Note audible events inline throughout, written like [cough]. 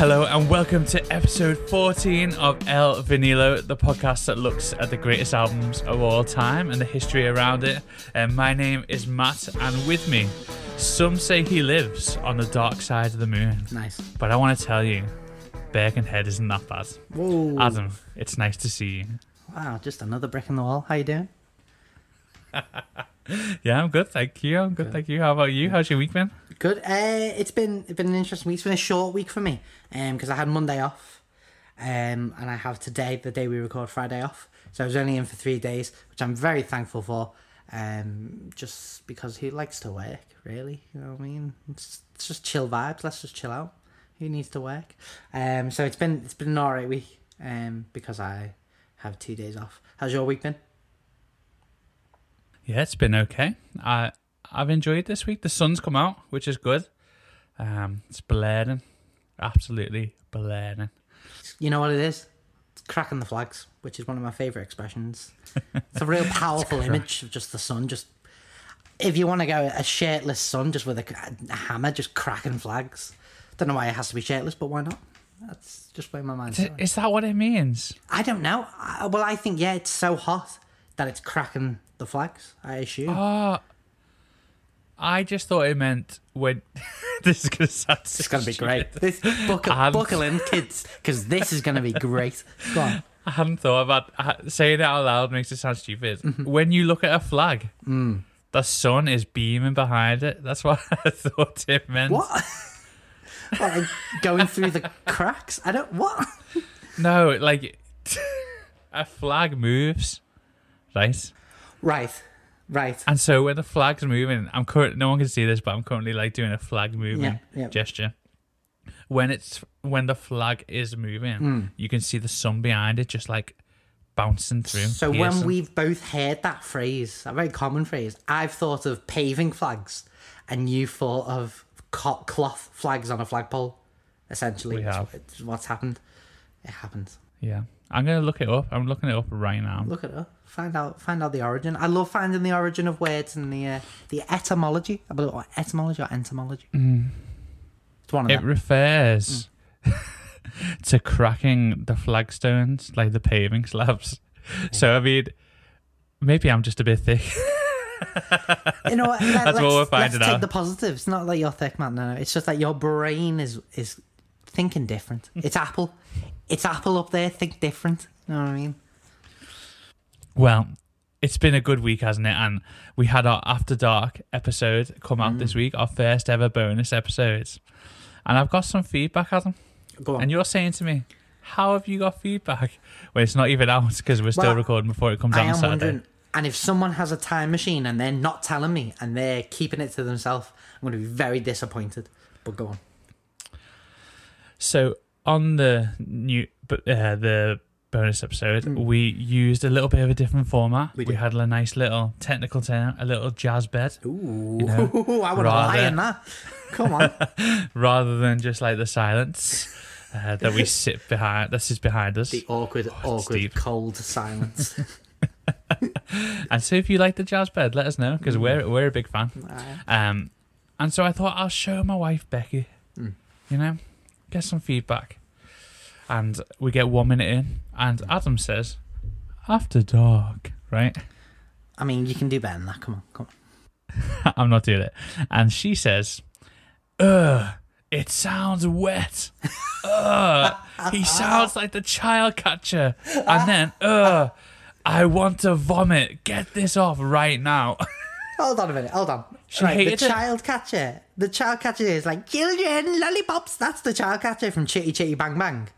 Hello and welcome to episode 14 of El Vinilo, the podcast that looks at the greatest albums of all time and the history around it. And my name is Matt, and with me, some say he lives on the dark side of the moon. Nice. But I want to tell you, Birkenhead isn't that bad. Whoa. Adam, it's nice to see you. Wow, just another brick in the wall. How you doing? [laughs] Yeah, I'm good, thank you. I'm good, thank you. How about you? How's your week been? Good. Uh, it's been it's been an interesting week. It's been a short week for me, um, because I had Monday off, um, and I have today, the day we record, Friday off. So I was only in for three days, which I'm very thankful for. Um, just because he likes to work, really. You know what I mean? It's, it's just chill vibes. Let's just chill out. Who needs to work? Um, so it's been it's been an alright week, um, because I have two days off. How's your week been? Yeah, it's been okay. I I've enjoyed this week. The sun's come out, which is good. Um, it's blaring, absolutely blaring. You know what it is? It's cracking the flags, which is one of my favourite expressions. It's a real [laughs] powerful image of just the sun. Just if you want to go a shirtless sun, just with a, a hammer, just cracking flags. Don't know why it has to be shirtless, but why not? That's just where my mind's Is-. Is that what it means? I don't know. I, well, I think yeah, it's so hot that it's cracking the flags. I assume. Oh, I just thought it meant when [laughs] this is gonna sound. it's gonna be great. This buckle, I'm- buckle in, kids, because this is gonna be great. Go on. [laughs] I hadn't thought about I- saying it out loud. Makes it sound stupid. Mm-hmm. When you look at a flag, Mm. the sun is beaming behind it. That's what [laughs] I thought it meant. What? what like going through the cracks? I don't. What? No, like a flag moves, right? Right, right. And so when the flag's moving, I'm current. No one can see this, but I'm currently like doing a flag moving Yeah, yeah. gesture. When it's when the flag is moving, Hmm. you can see the sun behind it, just like bouncing through. So when piercing. we've both heard that phrase, a very common phrase, I've thought of paving flags, and you thought of cloth flags on a flagpole. Essentially, We have. it's what's happened. It happened. yeah, I'm gonna look it up. I'm looking it up right now. Look it up. Find out. Find out the origin. I love finding the origin of words and the uh, the etymology. I believe or etymology or entomology. It's one of It them. refers [laughs] to cracking the flagstones, like the paving slabs. So I mean, maybe I'm just a bit thick. You know what? [laughs] Let, That's let's, what we're let's finding take out. the positives. Not that you're thick, man. No, no. It's just that your brain is is thinking different. [laughs] It's Apple. It's Apple up there. Think different. You know what I mean? Well, it's been a good week, hasn't it? And we had our After Dark episode come out Mm. this week, our first ever bonus episodes. And I've got some feedback, Adam. Go on. And you're saying to me, how have you got feedback when it's not even out because we're still Well, recording before it comes I out on Saturday? And if someone has a time machine and they're not telling me and they're keeping it to themselves, I'm going to be very disappointed. But go on. So on the new, but uh, the bonus episode, we used a little bit of a different format. We, Mm. did. had a nice little technical term, a little jazz bed, Ooh, know, [laughs] I would have rather- lie in that. Come on. [laughs] rather than just like the silence uh, that we sit behind. This is behind us. the awkward, awkward, deep. cold silence. [laughs] And so, if you like the jazz bed, let us know because Mm. we're we're a big fan. Aye. Um, and so I thought I'll show my wife Becky. Mm. You know, get some feedback, and we get one minute in, and Adam says, "After dark," right? I mean, you can do better than that. Come on, come on. [laughs] I'm not doing it. And she says, "Ugh, it sounds wet. Ugh, he [laughs] sounds like the child catcher." And then, "Ugh, I want to vomit. Get this off right now." [laughs] Hold on a minute. Hold on. She right, the it. child catcher. The child catcher is like children lollipops. That's the child catcher from Chitty Chitty Bang Bang.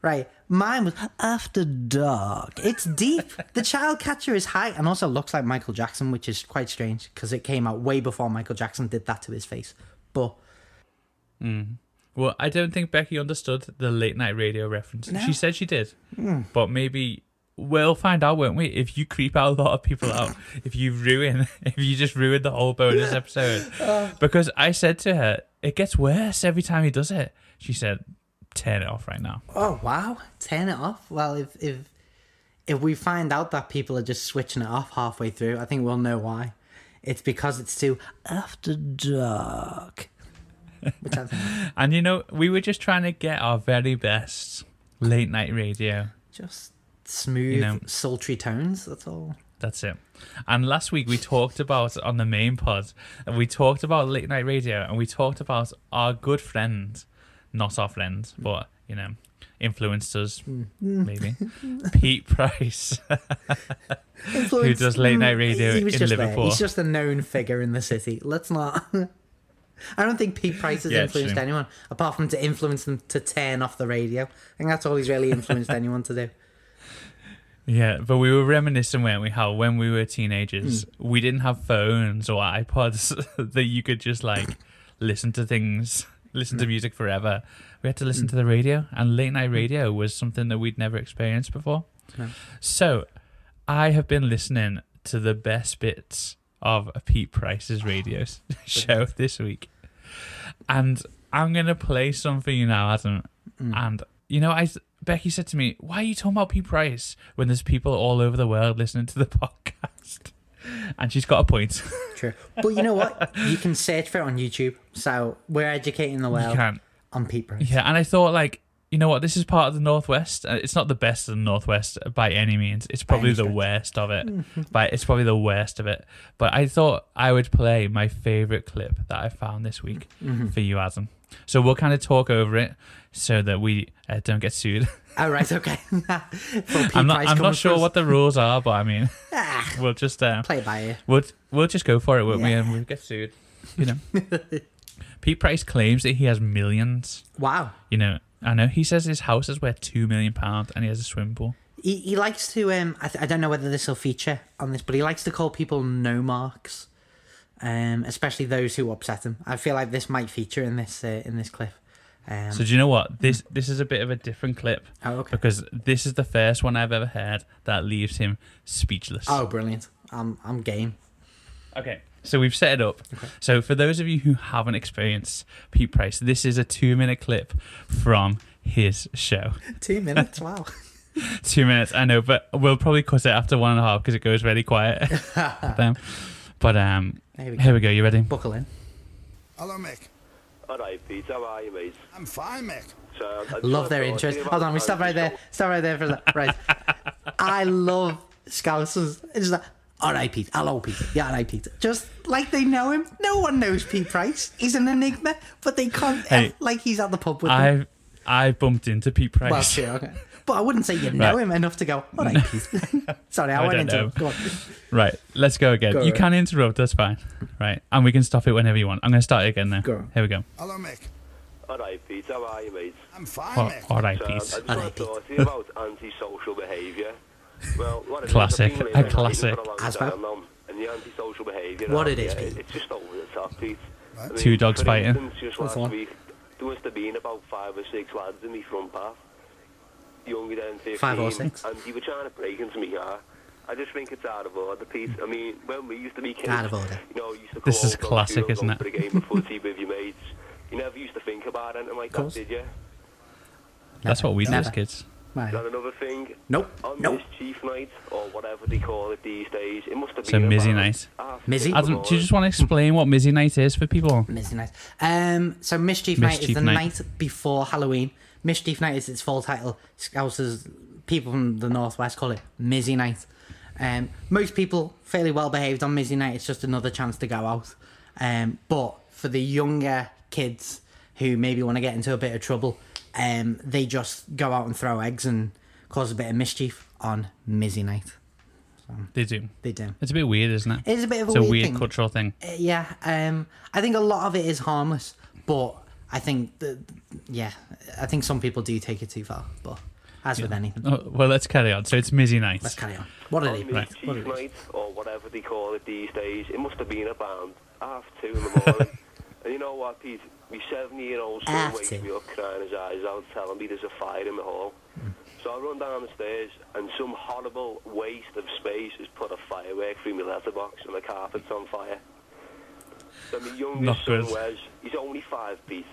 Right. Mine was after dark. It's deep. the child catcher is high and also looks like Michael Jackson, which is quite strange because it came out way before Michael Jackson did that to his face. But mm. Well, I don't think Becky understood the late night radio reference. No. She said she did, hmm. but maybe we'll find out, won't we? If you creep out a lot of people out, [laughs] if you ruin, [laughs] if you just ruin the whole bonus episode, [laughs] uh. because I said to her, it gets worse every time he does it. She said, "Turn it off right now." oh wow, turn it off. Well, if if if we find out that people are just switching it off halfway through, I think we'll know why. It's because it's too after dark. which I think [laughs] And you know, we were just trying to get our very best late night radio. just smooth, You know- sultry tones. That's all. That's it. And last week we talked about on the main pod, and we talked about late night radio, and we talked about our good friend, not our friend, mm. but you know, influenced us mm. maybe, [laughs] Pete Price. who does late night mm. radio he was in just there. Liverpool. He's just a known figure in the city. Let's not. [laughs] I don't think Pete Price has Yeah, influenced true. anyone apart from to influence them to turn off the radio. I think that's all he's really influenced anyone to do. Yeah, but we were reminiscing, weren't we? How when we were teenagers, Hmm. we didn't have phones or iPods [laughs] that you could just like listen to things, listen to mm. music forever. We had to listen mm. to the radio, and late night mm. radio was something that we'd never experienced before. No. So, I have been listening to the best bits of Pete Price's radio [sighs] [laughs] show this week, and I'm gonna play some for you now, Adam. And you know, I Becky said to me, "Why are you talking about Pete Price when there's people all over the world listening to the [laughs] podcast?" And she's got a point. [laughs] True. But you know what? You can search for it on YouTube. So we're educating the world on Pete Price. yeah. And I thought, like, you know what? This is part of the Northwest. Uh, It's not the best of the Northwest by any means. It's probably the stretch. worst of it. [laughs] but it's probably the worst of it. But I thought I would play my favorite clip that I found this week for you, Adam. So we'll kind of talk over it so that we uh, don't get sued. [laughs] Oh, right, okay. [laughs] I'm not. I'm not sure what the rules are, but I mean, [laughs] Ah, [laughs] we'll just uh, play it by ear. we'll we'll just go for it, won't we? And we'll get sued. You know. Pete Price claims that he has millions. Wow. You know, I know he says his house is worth two million pounds and he has a swimming pool. He, he likes to, um, I, th- I don't know whether this will feature on this, but he likes to call people no marks, um, especially those who upset him. I feel like this might feature in this uh, in this clip. Um, So do you know what? This this is a bit of a different clip oh, okay. because this is the first one I've ever heard that leaves him speechless. Oh, brilliant. I'm, I'm game. Okay. So we've set it up. So for those of you who haven't experienced Pete Price, this is a two minute clip from his show. [laughs] Two minutes, wow. [laughs] Two minutes, I know, but we'll probably cut it after one and a half because it goes very quiet. [laughs] then. But um, There we here we go. You ready? Buckle in. Hello, Mick. All right, Pete, how are you, mate? I'm fine, Mick. So, I Love their talk to intros. you Hold on, we stop right there. Stop right there for that. [laughs] Right. I love Scousers. It's like, all right, Pete. Hello, Pete. Yeah, all right, Pete. Just like they know him. No one knows Pete Price. He's an enigma, but they can't. Hey, like he's at the pub with them. I I bumped into Pete Price. Well, sure, okay. But I wouldn't say you know Right. him enough to go, all right, Pete. Sorry, I, I went don't into it. Go on. Right, let's go again. Go you right. can interrupt, that's fine. Right, and we can stop it whenever you want. I'm going to start it again now. Go. Here we go. Hello, Mick. All right, Pete, how are you, mate? I'm fine, Oh, Mick. all right, So, Pete. I just All want right, to talk to you about antisocial behaviour. Well, what it is, Classic, I've a classic. a As well. now, And the antisocial behaviour. What now, it is, Pete. It's just over the top, Pete. I Two dogs for fighting. Instance, just What's last that? week, there must have been about five or six lads in my front path, younger than 15. Five or six? And they were trying to break into me car. I just think it's out of order, Pete. I mean, when we used to be kids, Out of order. you know, you used to This is classic, school, isn't it? For a game of footy with your mates. You never used to think about anything like that, did you? That's what we did as Never. kids. Right. And another thing, Nope. on Nope. mischief night, or whatever they call it these days, it must have So been Mizzy night. half Mizzy? six in the Adam, do you just want to explain what Mizzy Night is for people? Mischief Night. Um, so Mischief, Night is the Night. night before Halloween. Mischief Night is its full title. Scousers, people from the Northwest call it Mizzy Night. Um, most people fairly well behaved on Mizzy Night. It's just another chance to go out. Um, but for the younger kids who maybe want to get into a bit of trouble, um, they just go out and throw eggs and cause a bit of mischief on Mizzy Night. They do. They do. It's a bit weird, isn't it? It is a bit of a It's a weird weird thing. cultural thing. Uh, yeah, um, I think a lot of it is harmless, but I think that yeah, I think some people do take it too far. But as with anything, Oh, well, let's carry on. So it's Mizzy Night. let's carry on. What are On they? Right. mischief What are they? night, or whatever they call it these days, it must have been about half two in the morning. [laughs] and you know what, Pete? My seven-year-old son Half wakes two. me up crying his eyes out, telling me there's a fire in the hall. Hmm. So I run down the stairs, and some horrible waste of space has put a firework through my letterbox, and the carpet's on fire. So my Not youngest good. son, Wes, he's only five, Pete.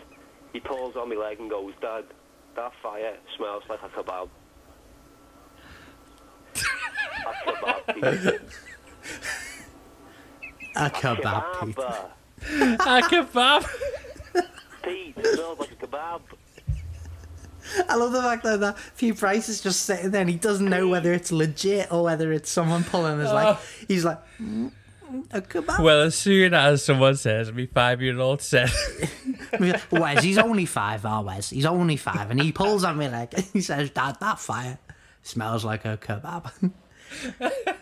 He pulls on my leg and goes, Dad, that fire smells like a kebab. a kebab, [laughs] Pete. A kebab, Pete. Kebab. a kebab. Pete, kebab. I love the fact that that Pete Price is just sitting there and he doesn't know whether it's legit or whether it's someone pulling his leg. He's like, mm, a kebab. Well, as soon as someone says, me five year old said, Wes, he's only five, oh Wes, he's only five, and he pulls on me like [laughs] he says, "Dad, that fire smells like a kebab." [laughs]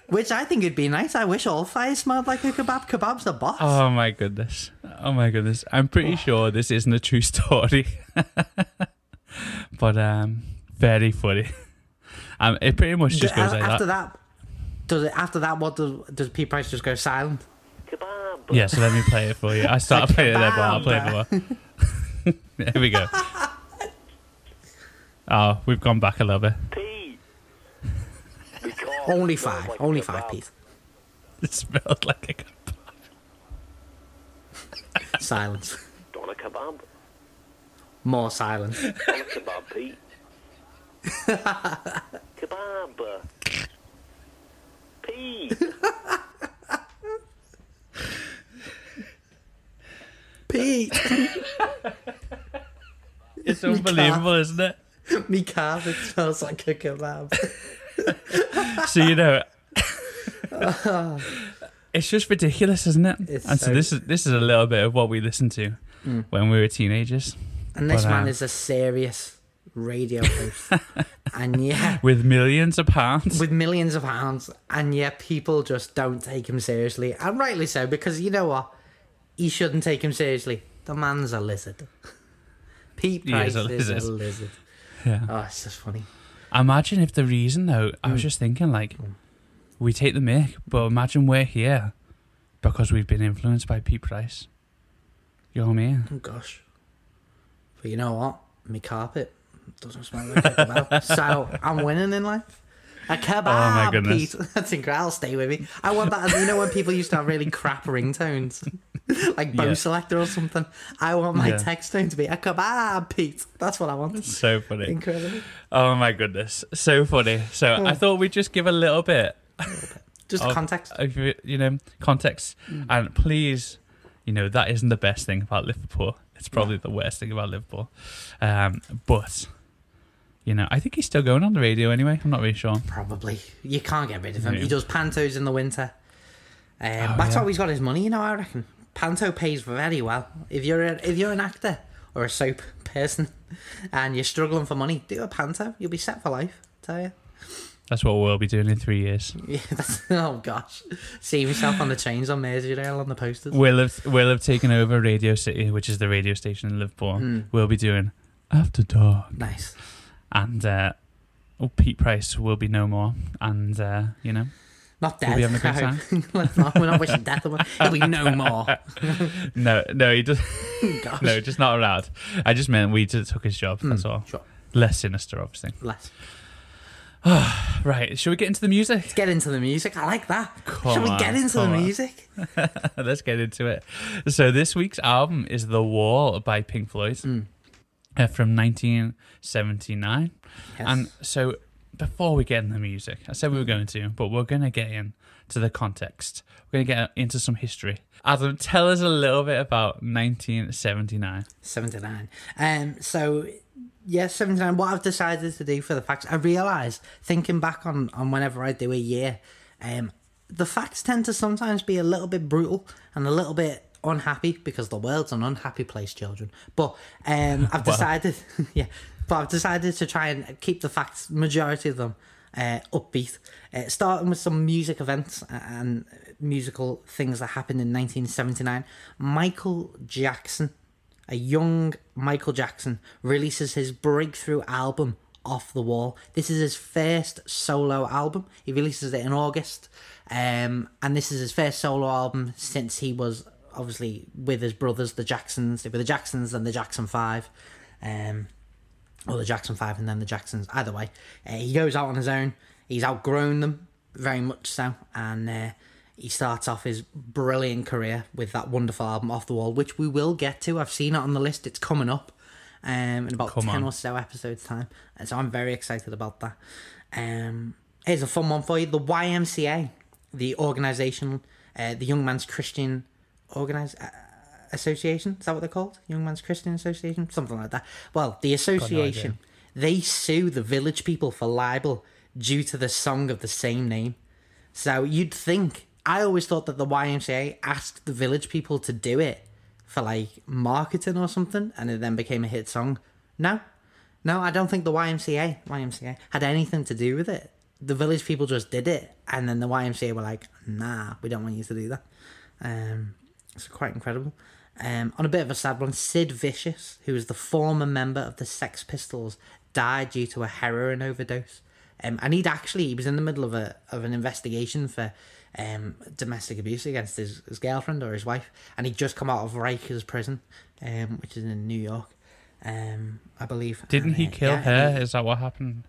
Which I think would be nice. I wish all fire smelled like a kebab. Kebab's the boss. oh my goodness. Oh my goodness. I'm pretty sure this isn't a true [laughs] story. but um very funny. Um it pretty much just goes a- like after that. that. does it? After that, what does does Pete Price just go silent? Kebab. Yeah, so let me play it for you. I started playing it there, but I'll play it more. [laughs] Here we go. Oh, we've gone back a little bit. Pete. Only five, like only five, Pete. [laughs] It smelled like a kebab. [laughs] Silence. Want a kebab? More silence. Kebab, Pete? kebab. Pete. Pete, It's unbelievable, isn't it? me it smells like a kebab. [laughs] So you know, [laughs] [laughs] it's just ridiculous, isn't it? It's and so, so- Mm. this is this is a little bit of what we listened to when we were teenagers, And this But, man um, is a serious radio host. and yeah, with millions of pounds. with millions of pounds, and yet people just don't take him seriously, and rightly so, because you know what? you shouldn't take him seriously. The man's a lizard. Pete He Price is a is a lizard. yeah. Oh, it's just funny. Imagine if the reason though, I was Mm. just thinking like, we take the mic, but imagine we're here because we've been influenced by Pete Price. You know what I mean? Oh gosh. But you know what? My carpet doesn't smell like [laughs] so I'm winning in life. A kebab, Oh, my goodness. Pete. [laughs] That's incredible. Stay with me. I want that. You know when people used to have really crap ringtones, [laughs] like Bo Yeah. Selecta or something. I want my Yeah. text tone to be a kebab, Pete. That's what I want. So funny. Incredible. Oh my goodness, so funny. So I thought we'd just give a little bit [laughs] Just of, context. of, you know, context, and please, you know, that isn't the best thing about Liverpool. It's probably the worst thing about Liverpool. Um, but you know, I think he's still going on the radio anyway. I'm not really sure. Probably. You can't get rid of him. Yeah. He does pantos in the winter. Um, Oh, that's yeah. how he's got his money, you know, I reckon. Panto pays very well. If you're a, if you're an actor or a soap person [laughs] and you're struggling for money, do a panto. You'll be set for life, I tell you. That's what we'll be doing in three years. [laughs] Yeah, that's, oh gosh. See yourself on the trains on Merseyrail on the posters. We'll have we'll have taken over Radio City, which is the radio station in Liverpool. Mm. We'll be doing After Dark, Nice. And uh, oh, Pete Price will be no more, and uh, you know, Not We'll be having a good I [laughs] not- We're not wishing death on him. There'll be no more. [laughs] no, no, he does, no, just not allowed. I just meant we just took his job. That's Mm, all. Sure. Less sinister, obviously. Let's [sighs] Right, shall we get into the music? Let's get into the music. I like that. Come Shall we on, get into the music? [laughs] Let's get into it. So this week's album is "The Wall" by Pink Floyd Mm. Uh, from 1979. Yes. And so before we get into the music, I said we were going to, but we're going to get in to the context. We're going to get into some history. Adam, tell us a little bit about 1979. 79. Um, so, yeah, 79. What I've decided to do for the facts, I realise, thinking back on, on whenever I do a year, um, the facts tend to sometimes be a little bit brutal and a little bit unhappy because the world's an unhappy place, children. But um, [laughs] I've Wow. decided, [laughs] yeah, but I've decided to try and keep the facts, majority of them, uh, upbeat. Uh, starting with some music events and musical things that happened in 1979. Michael Jackson, a young Michael Jackson, releases his breakthrough album, Off the Wall. This is his first solo album. He releases it in August. Um, and this is his first solo album since he was obviously with his brothers, the Jacksons. They were the Jacksons and the Jackson Five. Um, or the Jackson Five and then the Jacksons. Either way, uh, he goes out on his own. He's outgrown them very much so, and uh, he starts off his brilliant career with that wonderful album Off the Wall, which we will get to. I've seen it on the list. It's coming up um, in about Come ten on. or so episodes time, and so I'm very excited about that. Um, here's a fun one for you: the YMCA, the organisation, uh, the Young Man's Christian organize. Uh, Association. Is that what they're called? Young Men's Christian Association, something like that. Well, the association they sue the village people for libel due to the song of the same name. So you'd think I always thought that the YMCA asked the village people to do it for like marketing or something, and it then became a hit song. No, no, I don't think the YMCA YMCA had anything to do with it. The village people just did it, and then the YMCA were like, "Nah, we don't want you to do that." Um, it's quite incredible. Um, on a bit of a sad one, Sid Vicious, who was the former member of the Sex Pistols, died due to a heroin overdose. Um, and he'd actually he was in the middle of a of an investigation for um, domestic abuse against his, his girlfriend or his wife, and he'd just come out of Rikers prison, um, which is in New York, um, I believe. Didn't And, he uh, kill yeah, her? he- Is that what happened?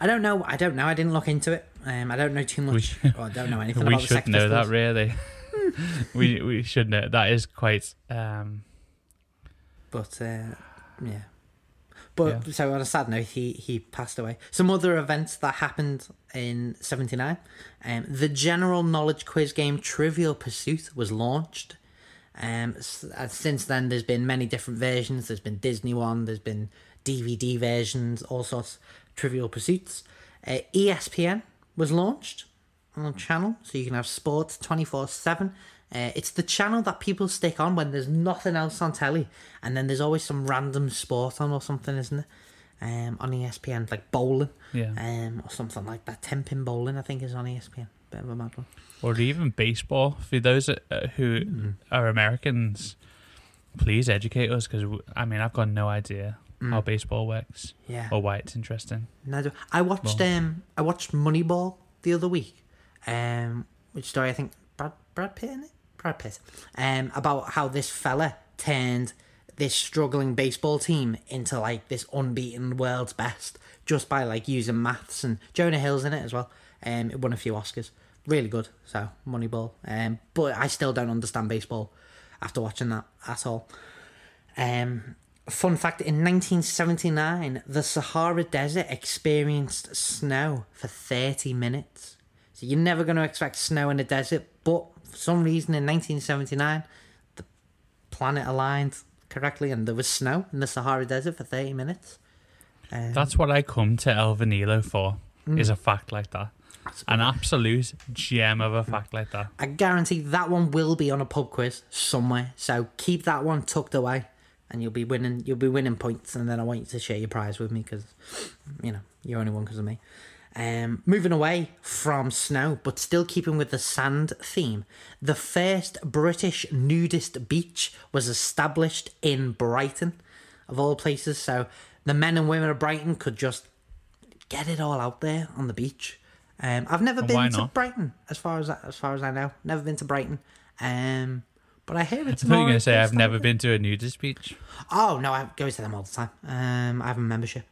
I don't know. I don't know. I didn't look into it. Um, I don't know too much. We- or I don't know [laughs] anything we about the should Sex know that, really. We we should know. That is quite. Um, But uh, yeah. But Yeah. so on a sad note, he he passed away. Some other events that happened in '79. Um, the general knowledge quiz game Trivial Pursuit was launched. Um, since then, there's been many different versions. There's been Disney one. There's been DVD versions. All sorts. Trivial Pursuits. Uh, ESPN was launched on channel, so you can have sports twenty four seven. Uh, It's the channel that people stick on when there's nothing else on telly, and then there's always some random sport on or something, isn't it? Um, on ESPN, like bowling, yeah. um, or something like that. Ten pin bowling, I think, is on ESPN. Bit of a mad one. or even baseball. For those uh, who Mm. are Americans, please educate us because I mean I've got no idea Mm. how baseball works Yeah. or why it's interesting. Neither. I watched Well. um I watched Moneyball the other week, um which story I think Brad Brad Pitt in it Brad Pitt um about how this fella turned this struggling baseball team into like this unbeaten world's best just by like using maths and Jonah Hill's in it as well. Um, it won a few Oscars. Really good. So Moneyball. Um, but I still don't understand baseball after watching that at all. Um, fun fact: in 1979, the Sahara Desert experienced snow for 30 minutes. So you're never going to expect snow in a desert, but for some reason in 1979, the planet aligned correctly, and there was snow in the Sahara Desert for 30 minutes. Um, That's what I come to El Vinilo for. Mm. Is a fact like that. An absolute gem of a fact like that. I guarantee that one will be on a pub quiz somewhere. So keep that one tucked away, and you'll be winning. You'll be winning points, and then I want you to share your prize with me because, you know, you're only one because of me. Um, moving away from snow, but still keeping with the sand theme, the first British nudist beach was established in Brighton, of all places. So the men and women of Brighton could just get it all out there on the beach. Um, I've never And been to? Brighton, as far as I, as far as I know. Never been to Brighton. Um, but I hear it's I thought you were going to say I've never been to a nudist beach. Oh no, I go to them all the time. Um, I have a membership.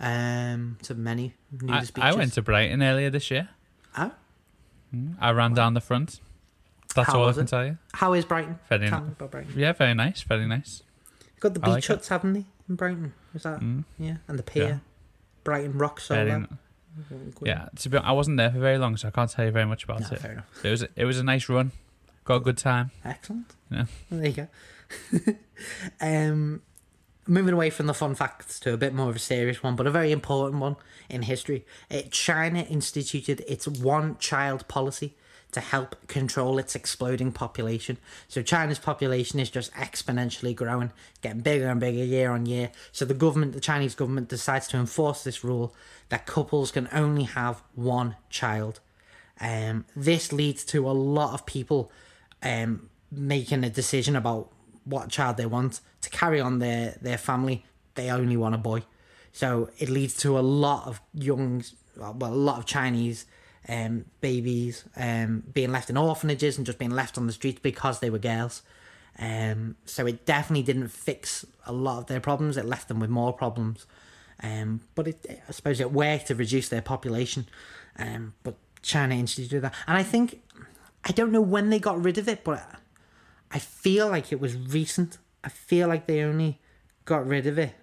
Um, to many I, I went to Brighton earlier this year. Oh, I ran down the front. That's How all I can it? tell you. how is Brighton? Very Tell ni- me about Brighton. Yeah, very nice, very nice. Got the beach like it. huts, haven't they, in Brighton? Is that Mm, yeah? And the pier, Yeah. Brighton Rock Solo. yeah, to be, honest, I wasn't there for very long, so I can't tell you very much about No, it. fair enough. It was it was a nice run. Got a good time. Excellent. Yeah. There you go. [laughs] um, moving away from the fun facts to a bit more of a serious one, but a very important one in history. Uh, China instituted its one-child policy to help control its exploding population. So China's population is just exponentially growing, getting bigger and bigger year on year. So the government, the Chinese government, decides to enforce this rule that couples can only have one child. Um, this leads to a lot of people um, making a decision about what child they want to carry on their, their family. They only want a boy. So it leads to a lot of young, well, a lot of Chinese um, babies um, being left in orphanages and just being left on the streets because they were girls. Um, so it definitely didn't fix a lot of their problems. It left them with more problems. Um, but it, I suppose it worked to reduce their population. Um, but China instituted that, and I think I don't know when they got rid of it, but I feel like it was recent. I feel like they only got rid of it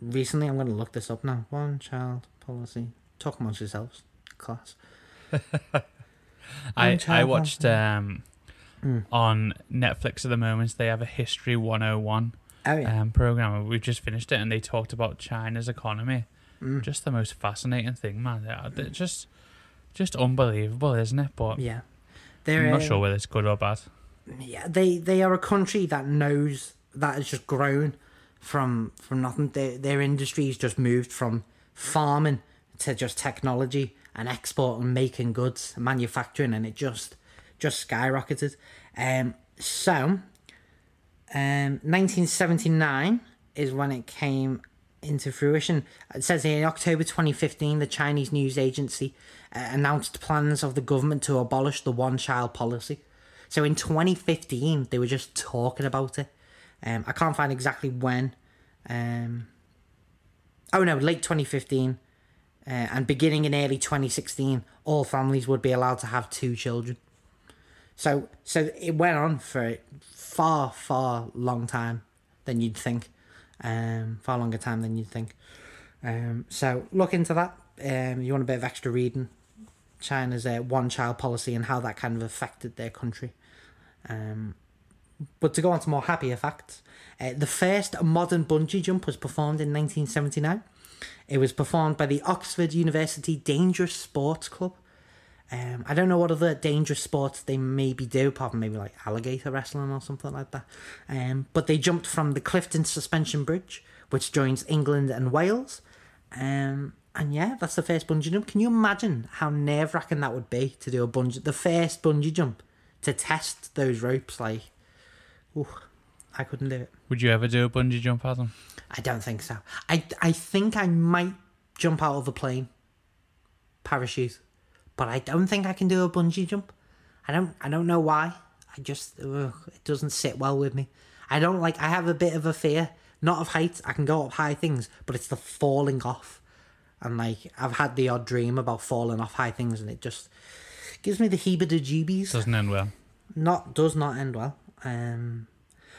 recently. I'm going to look this up now. One child policy. Talk amongst yourselves, class. [laughs] I I watched um on Netflix at the moment. They have a History 101 Oh yeah. um, program. We've just finished it, and they talked about China's economy. Mm. Just the most fascinating thing, man. They're just, just unbelievable, isn't it? But yeah. They're I'm not uh, sure whether it's good or bad. Yeah, they they are a country that knows that has just grown from from nothing. Their their industry's just moved from farming to just technology and export and making goods, and manufacturing, and it just just skyrocketed. Um, so, um, 1979 is when it came into fruition. It says in October 2015, the Chinese news agency uh, announced plans of the government to abolish the one child policy. So in 2015, they were just talking about it. Um, I can't find exactly when. Um, oh no, late 2015. Uh, and beginning in early 2016, all families would be allowed to have two children. So, so it went on for a far, far long time than you'd think. Um, far longer time than you'd think. Um, so look into that. Um, you want a bit of extra reading. China's uh, one-child policy and how that kind of affected their country. Um, but to go on to more happier facts, uh, the first modern bungee jump was performed in 1979. It was performed by the Oxford University Dangerous Sports Club. Um, I don't know what other dangerous sports they maybe do, apart from maybe like alligator wrestling or something like that. Um, but they jumped from the Clifton Suspension Bridge, which joins England and Wales. Um, and yeah, that's the first bungee jump. Can you imagine how nerve wracking that would be to do a bungee, the first bungee jump, to test those ropes? Like, ooh, I couldn't do it. Would you ever do a bungee jump, Adam? I don't think so. I I think I might jump out of a plane, parachute, but I don't think I can do a bungee jump. I don't I don't know why. I just ugh, it doesn't sit well with me. I don't like. I have a bit of a fear, not of heights. I can go up high things, but it's the falling off. And like I've had the odd dream about falling off high things, and it just gives me the heebie-jeebies Doesn't end well. not does not end well. Um,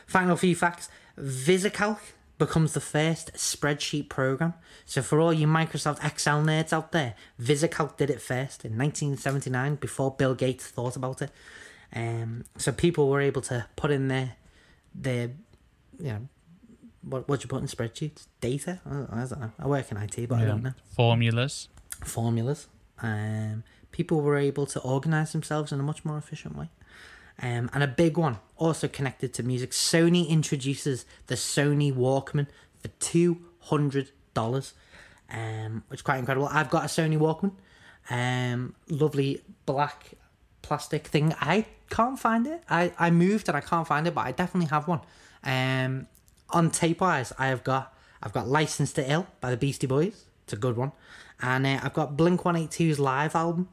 final few facts: VisiCalc becomes the first spreadsheet program. So for all you Microsoft Excel nerds out there, VisiCalc did it first in 1979 before Bill Gates thought about it. Um, so people were able to put in their their you know what what you put in spreadsheets data. I don't, I don't know. I work in IT, but I don't know Formulas. formulas. Um, people were able to organize themselves in a much more efficient way. Um, and a big one, also connected to music, Sony introduces the Sony Walkman for two hundred dollars, um, which is quite incredible. I've got a Sony Walkman, um, lovely black plastic thing. I can't find it. I, I moved and I can't find it, but I definitely have one. Um, on tape wise, I have got I've got License to Ill by the Beastie Boys. It's a good one, and uh, I've got Blink 182's live album,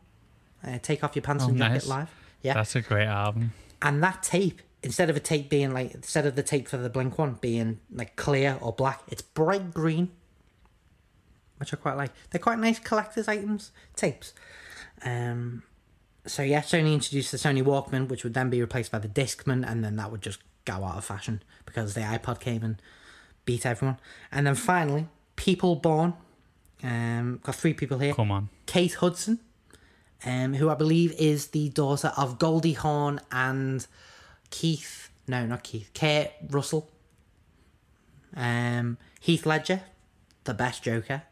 uh, Take Off Your Pants Oh, and Jacket nice. live. Yeah, That's a great album. and that tape instead of a tape being like instead of the tape for the Blink one being like clear or black, it's bright green, which I quite like. They're quite nice collector's items tapes. Um, so yeah, Sony introduced the Sony Walkman, which would then be replaced by the Discman, and then that would just go out of fashion because the iPod came and beat everyone. And then finally, People Born. Um, got three people here. Come on. Kate Hudson, um, who I believe is the daughter of Goldie Hawn and Keith. No, not Keith. Kate Russell. Um, Heath Ledger, the best Joker.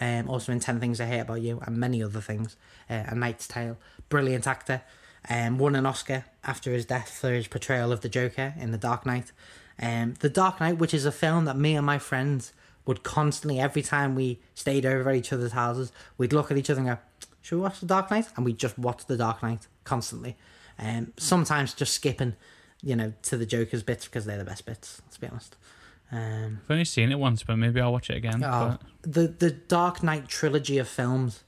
Um, also in Ten Things I Hate About You and many other things. Uh, A Knight's Tale. Brilliant actor. Um, won an Oscar after his death for his portrayal of the Joker in The Dark Knight. Um, the Dark Knight, which is a film that me and my friends would constantly, every time we stayed over at each other's houses, we'd look at each other and go, Should we watch The Dark Knight? And we'd just watch The Dark Knight constantly. Um, sometimes just skipping, you know, to the Joker's bits because they're the best bits, let's be honest. Um, I've only seen it once, but maybe I'll watch it again. oh, but- the, the Dark Knight trilogy of films,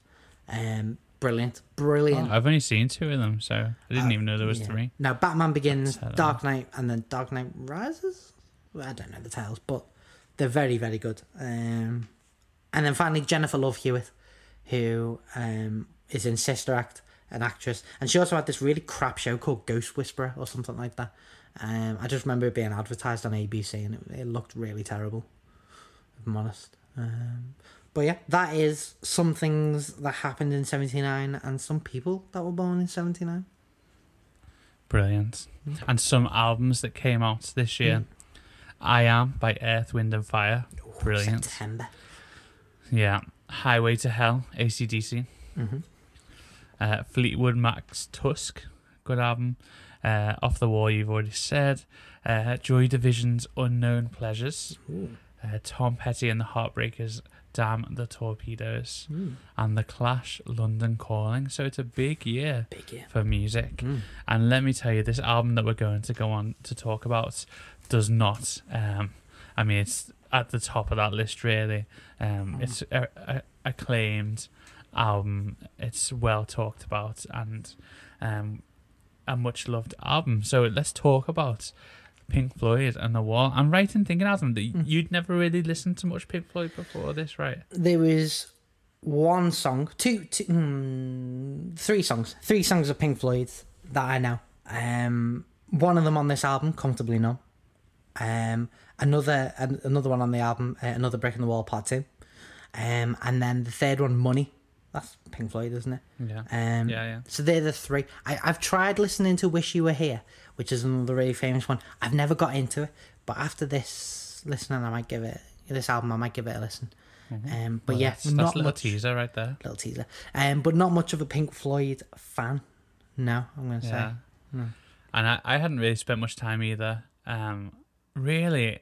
um, brilliant. Brilliant. Oh, I've only seen two of them, so I didn't even know there was Yeah. three. Now, Batman Begins, Dark Knight, and then Dark Knight Rises. Well, I don't know the titles, but they're very, very good. Um, and then finally, Jennifer Love Hewitt, who um, is in Sister Act, an actress, and she also had this really crap show called Ghost Whisperer or something like that. Um, I just remember it being advertised on ABC, and it, it looked really terrible. If I'm honest. Um, but yeah, that is some things that happened in '79 and some people that were born in '79. Brilliant. And some albums that came out this year. I Am by Earth, Wind and Fire. Brilliant. September. Yeah. Highway to Hell, ACDC. Mhm. Uh, Fleetwood Mac's Tusk, good album. Uh, Off the Wall, you've already said. Uh, Joy Division's Unknown Pleasures. Uh, Tom Petty and the Heartbreakers, Damn the Torpedoes. And The Clash, London Calling. So it's a big year Big year. for music. Mm. And let me tell you, this album that we're going to go on to talk about does not. Um, I mean, it's at the top of that list, really. Um, it's a, a, acclaimed album. It's well talked about and um, a much loved album. So let's talk about Pink Floyd and The Wall. I'm right in thinking, Adam, that you'd never really listened to much Pink Floyd before this, right? There was one song, two, two hmm, three songs, three songs of Pink Floyd that I know. Um, one of them on this album, "Comfortably Numb." Um, another an- another one on the album, uh, "Another Brick in the Wall" Part Two. Um, and then the third one, "Money." That's Pink Floyd, isn't it? Yeah. Um, Yeah, yeah. So they're the three. I, I've tried listening to "Wish You Were Here," which is another really famous one. I've never got into it, but after this listening, I might give it this album. I might give it a listen. Um, but Well, yeah, that's, that's not a little much. teaser right there. Little teaser. Um, but not much of a Pink Floyd fan. No, I'm gonna say. Yeah. And I, I hadn't really spent much time either. Um, really,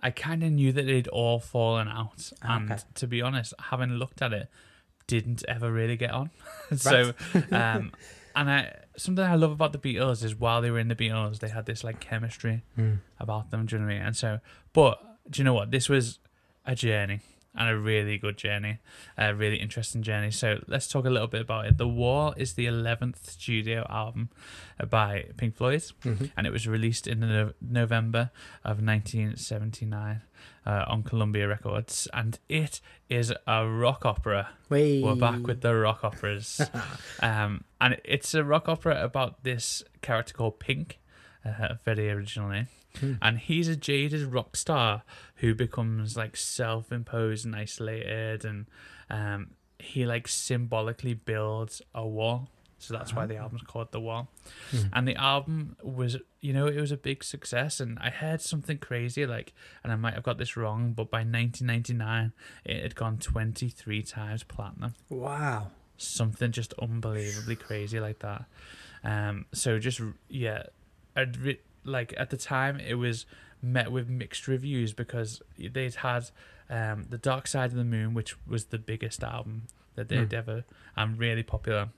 I kind of knew that they'd all fallen out. And Okay. to be honest, having looked at it, didn't ever really get on. [laughs] so, um, and I something I love about the Beatles is while they were in the Beatles, they had this like chemistry hmm. about them. Do you know what I mean? And so, but do you know what? This was a journey and a really good journey, a really interesting journey. So let's talk a little bit about it. The Wall is the 11th studio album by Pink Floyd, and it was released in the no- November of 1979 uh, on Columbia Records, and it is a rock opera. Wait. We're back with the rock operas. [laughs] um, and it's a rock opera about this character called Pink, uh, very original name. And he's a jaded rock star who becomes like self imposed and isolated, and um, he like symbolically builds a wall. So that's why the album's called The Wall. And the album was, you know, it was a big success. And I heard something crazy, like, and I might have got this wrong, but by 1999, it had gone 23 times platinum Wow. something just unbelievably crazy like that. Um, so just yeah, I'd re- like at the time it was met with mixed reviews because they'd had um, the Dark Side of the Moon, which was the biggest album that they'd ever and really popular.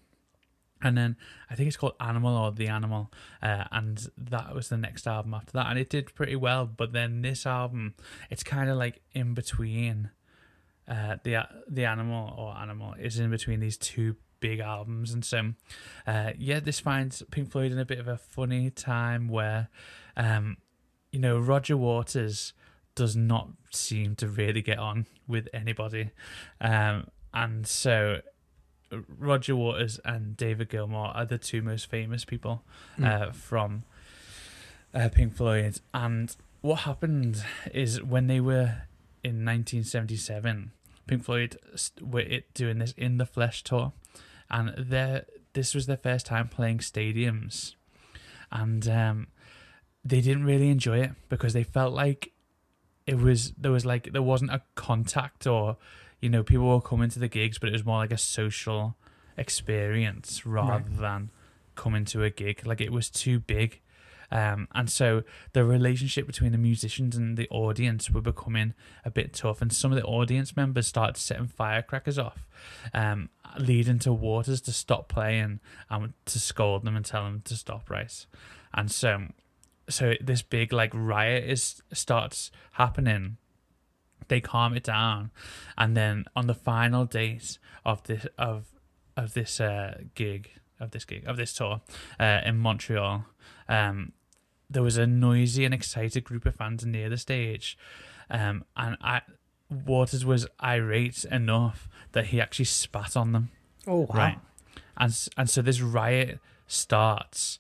And then I think it's called Animal or The Animal, uh, and that was the next album after that, and it did pretty well. But then this album, it's kind of like in between uh, the the animal or animal is in between these two big albums, and so uh, yeah, this finds Pink Floyd in a bit of a funny time where, um, you know, Roger Waters does not seem to really get on with anybody, um, and so Roger Waters and David Gilmour are the two most famous people uh, from uh, Pink Floyd. And what happened is when they were in 1977, Pink Floyd were it doing this in the Flesh tour, and their this was their first time playing stadiums, and um, they didn't really enjoy it because they felt like it was there was like there wasn't a contact or you know people were coming to the gigs, but it was more like a social experience rather than coming to a gig. Like it was too big. Um, and so the relationship between the musicians and the audience were becoming a bit tough, and some of the audience members started setting firecrackers off, um, leading to Waters to stop playing and to scold them and tell them to stop. Right, and so, so this big like riot is starts happening. They calm it down, and then on the final date of this of of this uh, gig of this gig of this tour uh, in Montreal, um, there was a noisy and excited group of fans near the stage, um, and I, Waters was irate enough that he actually spat on them. Oh wow. Right, and and so this riot starts.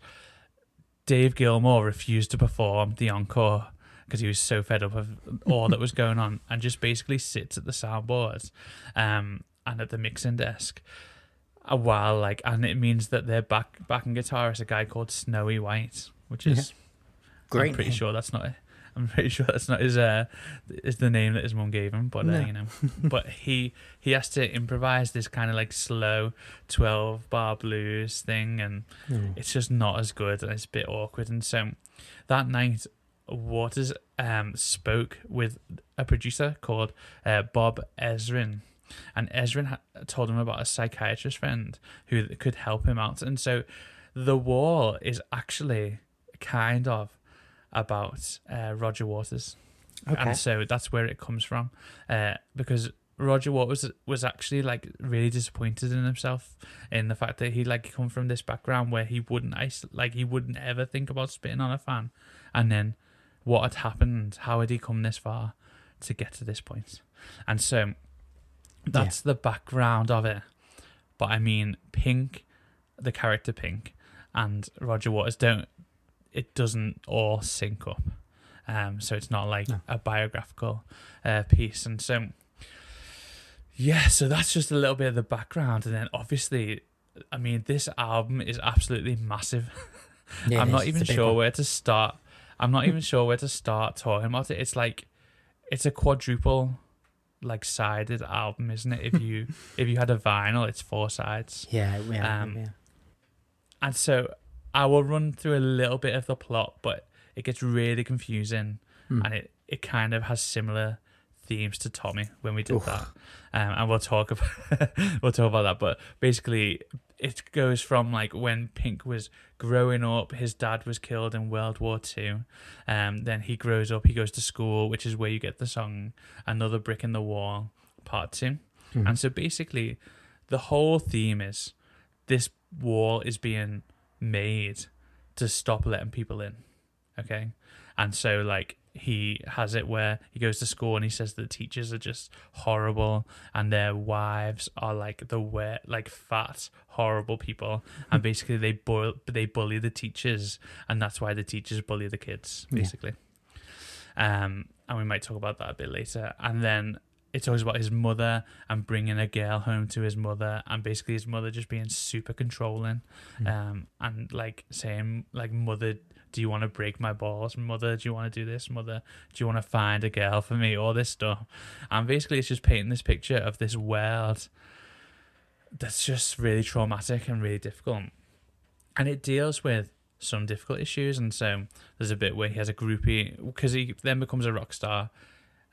Dave Gilmour refused to perform the encore because he was so fed up of all that was [laughs] going on, and just basically sits at the soundboard, um, and at the mixing desk. a while. Like, and it means that their back backing guitar is a guy called Snowy White, which is Great. I'm pretty name. sure that's not. I'm pretty sure that's not his uh is the name that his mum gave him, but uh, No. you know, [laughs] but he he has to improvise this kind of like slow twelve bar blues thing, and Mm. it's just not as good, and it's a bit awkward. And so that night, Waters um spoke with a producer called uh, Bob Ezrin, and Ezrin ha- told him about a psychiatrist friend who could help him out, and so the wall is actually kind of about uh, Roger Waters, Okay. and so that's where it comes from, uh, because Roger Waters was actually like really disappointed in himself in the fact that he like come from this background where he wouldn't like he wouldn't ever think about spitting on a fan, and then what had happened? How had he come this far to get to this point? And so that's the background of it. But I mean, Pink, the character Pink, and Roger Waters don't. It doesn't all sync up. Um, so it's not like No. a biographical uh, piece, and so yeah. So that's just a little bit of the background, and then obviously, I mean, this album is absolutely massive. [laughs] Yeah, I'm not even It's a big sure one. where to start. I'm not even [laughs] sure where to start talking about it. It's like it's a quadruple like sided album, isn't it? If you [laughs] if you had a vinyl, it's four sides. Yeah, yeah, Um, yeah. And so I will run through a little bit of the plot, but it gets really confusing Hmm. and it, it kind of has similar themes to Tommy when we did Oof. that. Um, and we'll talk about [laughs] we'll talk about that. But basically it goes from like when Pink was growing up, his dad was killed in World War Two. Um, then he grows up, he goes to school, which is where you get the song Another Brick in the Wall, part 2 Mhm. And so basically the whole theme is this wall is being made to stop letting people in. Okay. And so like he has it where he goes to school and he says the teachers are just horrible and their wives are like the wet like fat horrible people and basically they bu- they bully the teachers and that's why the teachers bully the kids Yeah. basically um and we might talk about that a bit later and then it talks about his mother and bringing a girl home to his mother and basically his mother just being super controlling. Mm. um and like saying like mother do you want to break my balls? Mother do you want to do this? Mother do you want to find a girl for me? All this stuff. And basically it's just painting this picture of this world that's just really traumatic and really difficult. And it deals with some difficult issues and so there's a bit where he has a groupie because he then becomes a rock star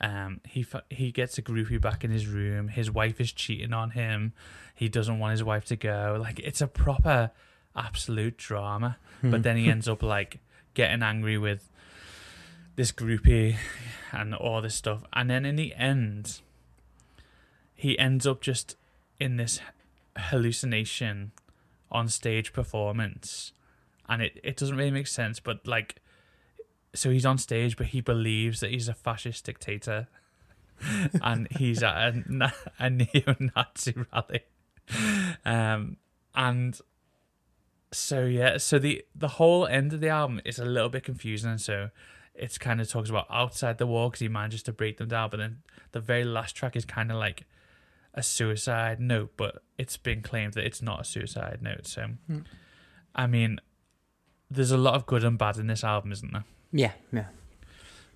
um, he he gets a groupie back in his room. His wife is cheating on him. He doesn't want his wife to go. Like it's a proper, absolute drama. But then he ends up like getting angry with this groupie and all this stuff. And then in the end, he ends up just in this hallucination on stage performance. And it, it doesn't really make sense, but like so he's on stage, but he believes that he's a fascist dictator, [laughs] and he's at a, na- a neo-Nazi rally, um, and so yeah, so the the whole end of the album is a little bit confusing. So it's kind of talks about outside the wall because he manages to break them down, but then the very last track is kind of like a suicide note, but it's been claimed that it's not a suicide note. So, Hmm. I mean, there's a lot of good and bad in this album, isn't there? Yeah, yeah.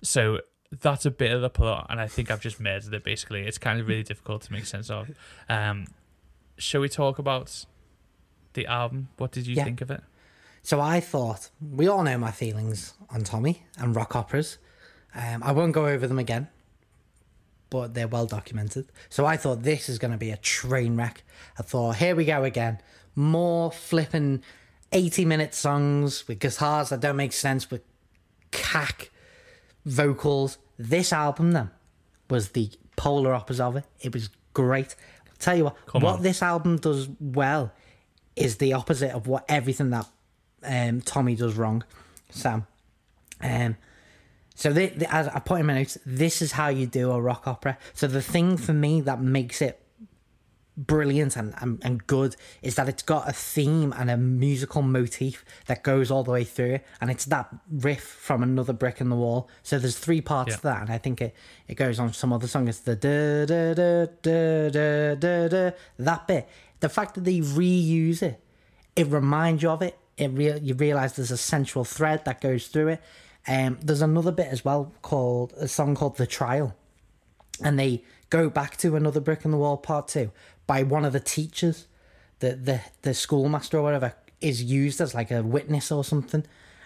So that's a bit of the plot, and I think I've just murdered it. Basically, it's kind of really difficult to make sense of. Um, shall we talk about the album? What did you Yeah. think of it? So I thought we all know my feelings on Tommy and rock operas. Um, I won't go over them again, but they're well documented. So I thought this is going to be a train wreck. I thought, here we go again, more flipping eighty-minute songs with guitars that don't make sense with cack vocals. This album then was the polar opposite of it. It was great. I'll tell you what, Come what on. this album does well is the opposite of what everything that um, Tommy does wrong. Sam. Um, so the, the, as I put in my notes, this is how you do a rock opera. So the thing for me that makes it brilliant and, and, and good is that it's got a theme and a musical motif that goes all the way through and it's that riff from another brick in the wall so there's three parts Yeah. to that and i think it, it goes on some other song it's the da da da da da da da that bit the fact that they reuse it, it reminds you of it. It real you realize there's a central thread that goes through it. Um, there's another bit as well called a song called "The Trial," and they go back to another brick in the wall part two by one of the teachers, the the the schoolmaster or whatever is used as like a witness or something,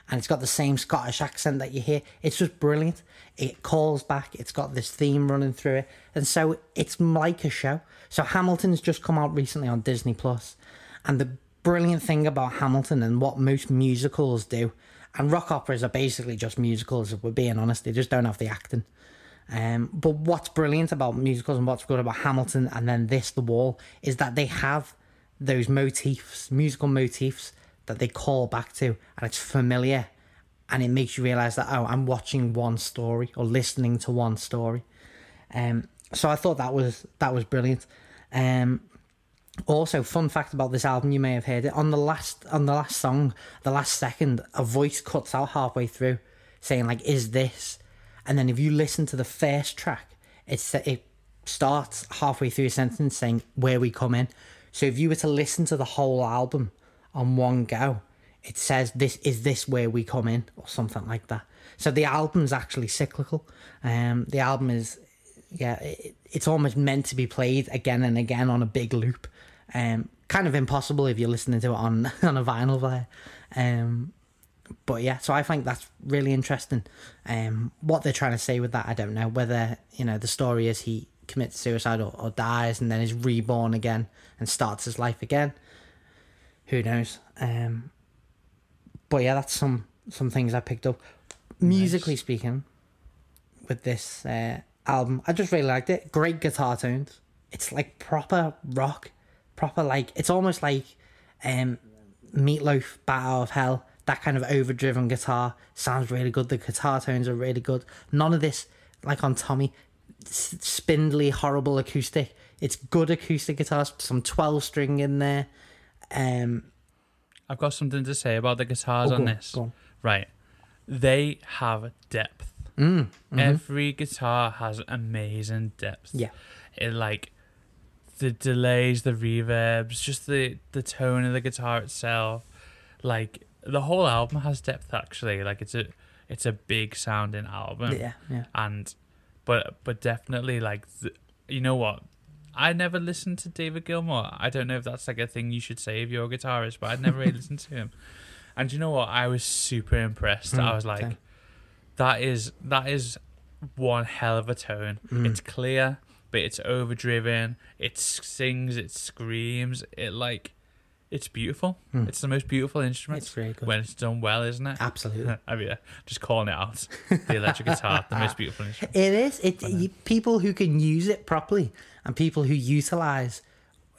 and it's got the same Scottish accent that you hear. It's just brilliant. It calls back. It's got this theme running through it, and so it's like a show. So Hamilton's just come out recently on Disney Plus, and the brilliant thing about Hamilton and what most musicals do, and rock operas are basically just musicals. If we're being honest, they just don't have the acting. Um, but what's brilliant about musicals and what's good about Hamilton and then this, The Wall, is that they have those motifs, musical motifs that they call back to, and it's familiar, and it makes you realize that oh, I'm watching one story or listening to one story. Um, so I thought that was that was brilliant. Um, also, fun fact about this album, you may have heard it on the last on the last song, the last second, a voice cuts out halfway through, saying like, "Is this?" And then if you listen to the first track, it's it starts halfway through a sentence saying, "Where we come in." So if you were to listen to the whole album on one go, it says, "This is this where we come in," or something like that. So the album's actually cyclical. Um, the album is yeah, it, it's almost meant to be played again and again on a big loop. Um, kind of impossible if you're listening to it on [laughs] on a vinyl player. Um, but yeah, so I think that's really interesting. Um, what they're trying to say with that, I don't know. Whether you know the story is he commits suicide or, or dies and then is reborn again and starts his life again. Who knows? Um, but yeah, that's some some things I picked up. Musically speaking, with this uh, album. I just really liked it. Great guitar tones. It's like proper rock, proper like it's almost like um Meatloaf, Bat Out of Hell. That kind of overdriven guitar sounds really good. The guitar tones are really good. None of this like on Tommy, spindly, horrible acoustic. It's good acoustic guitars. Some twelve string in there. Um, I've got something to say about the guitars Oh, on on, this. on. Right. They have depth. Mm, Every guitar has amazing depth. yeah, It like the delays, the reverbs, just the the tone of the guitar itself. Like the whole album has depth actually. Like it's a it's a big sounding album. yeah, yeah. and but but definitely like th- you know what i never listened to david gilmour i don't know if that's like a thing you should say if you're a guitarist but i'd never really [laughs] listened to him and you know what i was super impressed Mm, i was like same. that is that is one hell of a tone Mm. it's clear but it's overdriven it sings it screams it like it's beautiful it's the most beautiful instrument Hmm. It's really good. when it's done well isn't it Absolutely. I [laughs] mean, yeah, just calling it out. The electric guitar, the most beautiful instrument. It is. It you, people who can use it properly and people who utilize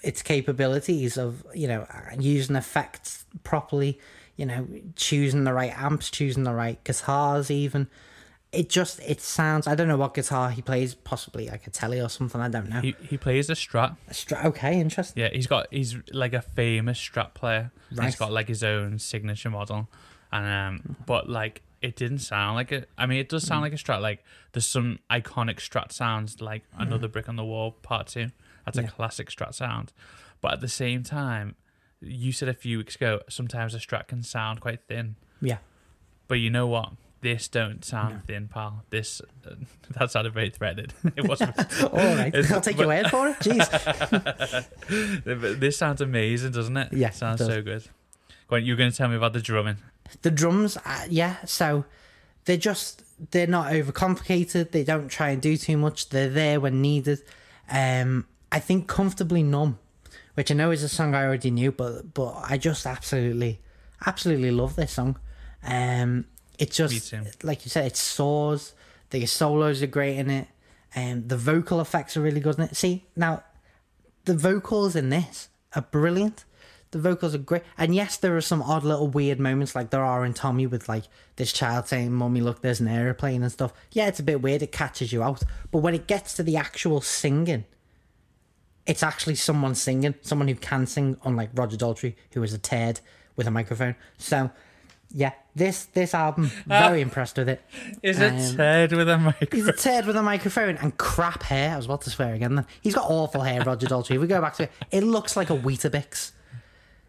its capabilities of you know using effects properly, you know choosing the right amps, choosing the right guitars, even. It just it sounds. I don't know what guitar he plays. Possibly like a Telly or something. I don't know. He he plays a Strat. Stra- okay, interesting. Yeah, he's got he's like a famous Strat player. Right. He's got like his own signature model, and um, but like it didn't sound like it. I mean, it does Mm. sound like a Strat. Like there's some iconic Strat sounds, like another Mm. brick on the wall part two. That's a classic Strat sound, but at the same time, you said a few weeks ago sometimes a Strat can sound quite thin. Yeah. But you know what? This don't sound thin, pal. This uh, [laughs] that sounded very threaded. [laughs] It wasn't. [laughs] All right, I'll take your word for it. Jeez. this sounds amazing, doesn't it? Yeah, it sounds it so good. Go on, you're going to tell me about the drumming. the drums uh, yeah so they're just they're not overcomplicated they don't try and do too much they're there when needed um i think comfortably numb which i know is a song i already knew but but i just absolutely absolutely love this song um it just like you said it soars the solos are great in it and the vocal effects are really good in it see now the vocals in this are brilliant. The vocals are great. And yes, there are some odd little weird moments like there are in Tommy with like this child saying, Mummy, look, there's an aeroplane and stuff. Yeah, it's a bit weird. It catches you out. But when it gets to the actual singing, it's actually someone singing, someone who can sing, unlike Roger Daltrey, who is a turd with a microphone. So, yeah, this this album, [laughs] very impressed with it. Is it Um, turd with a He's microphone? a Ted with a microphone and crap hair. I was about to swear again then. He's got awful hair, Roger Daltrey. If we go back to it, it looks like a Weetabix.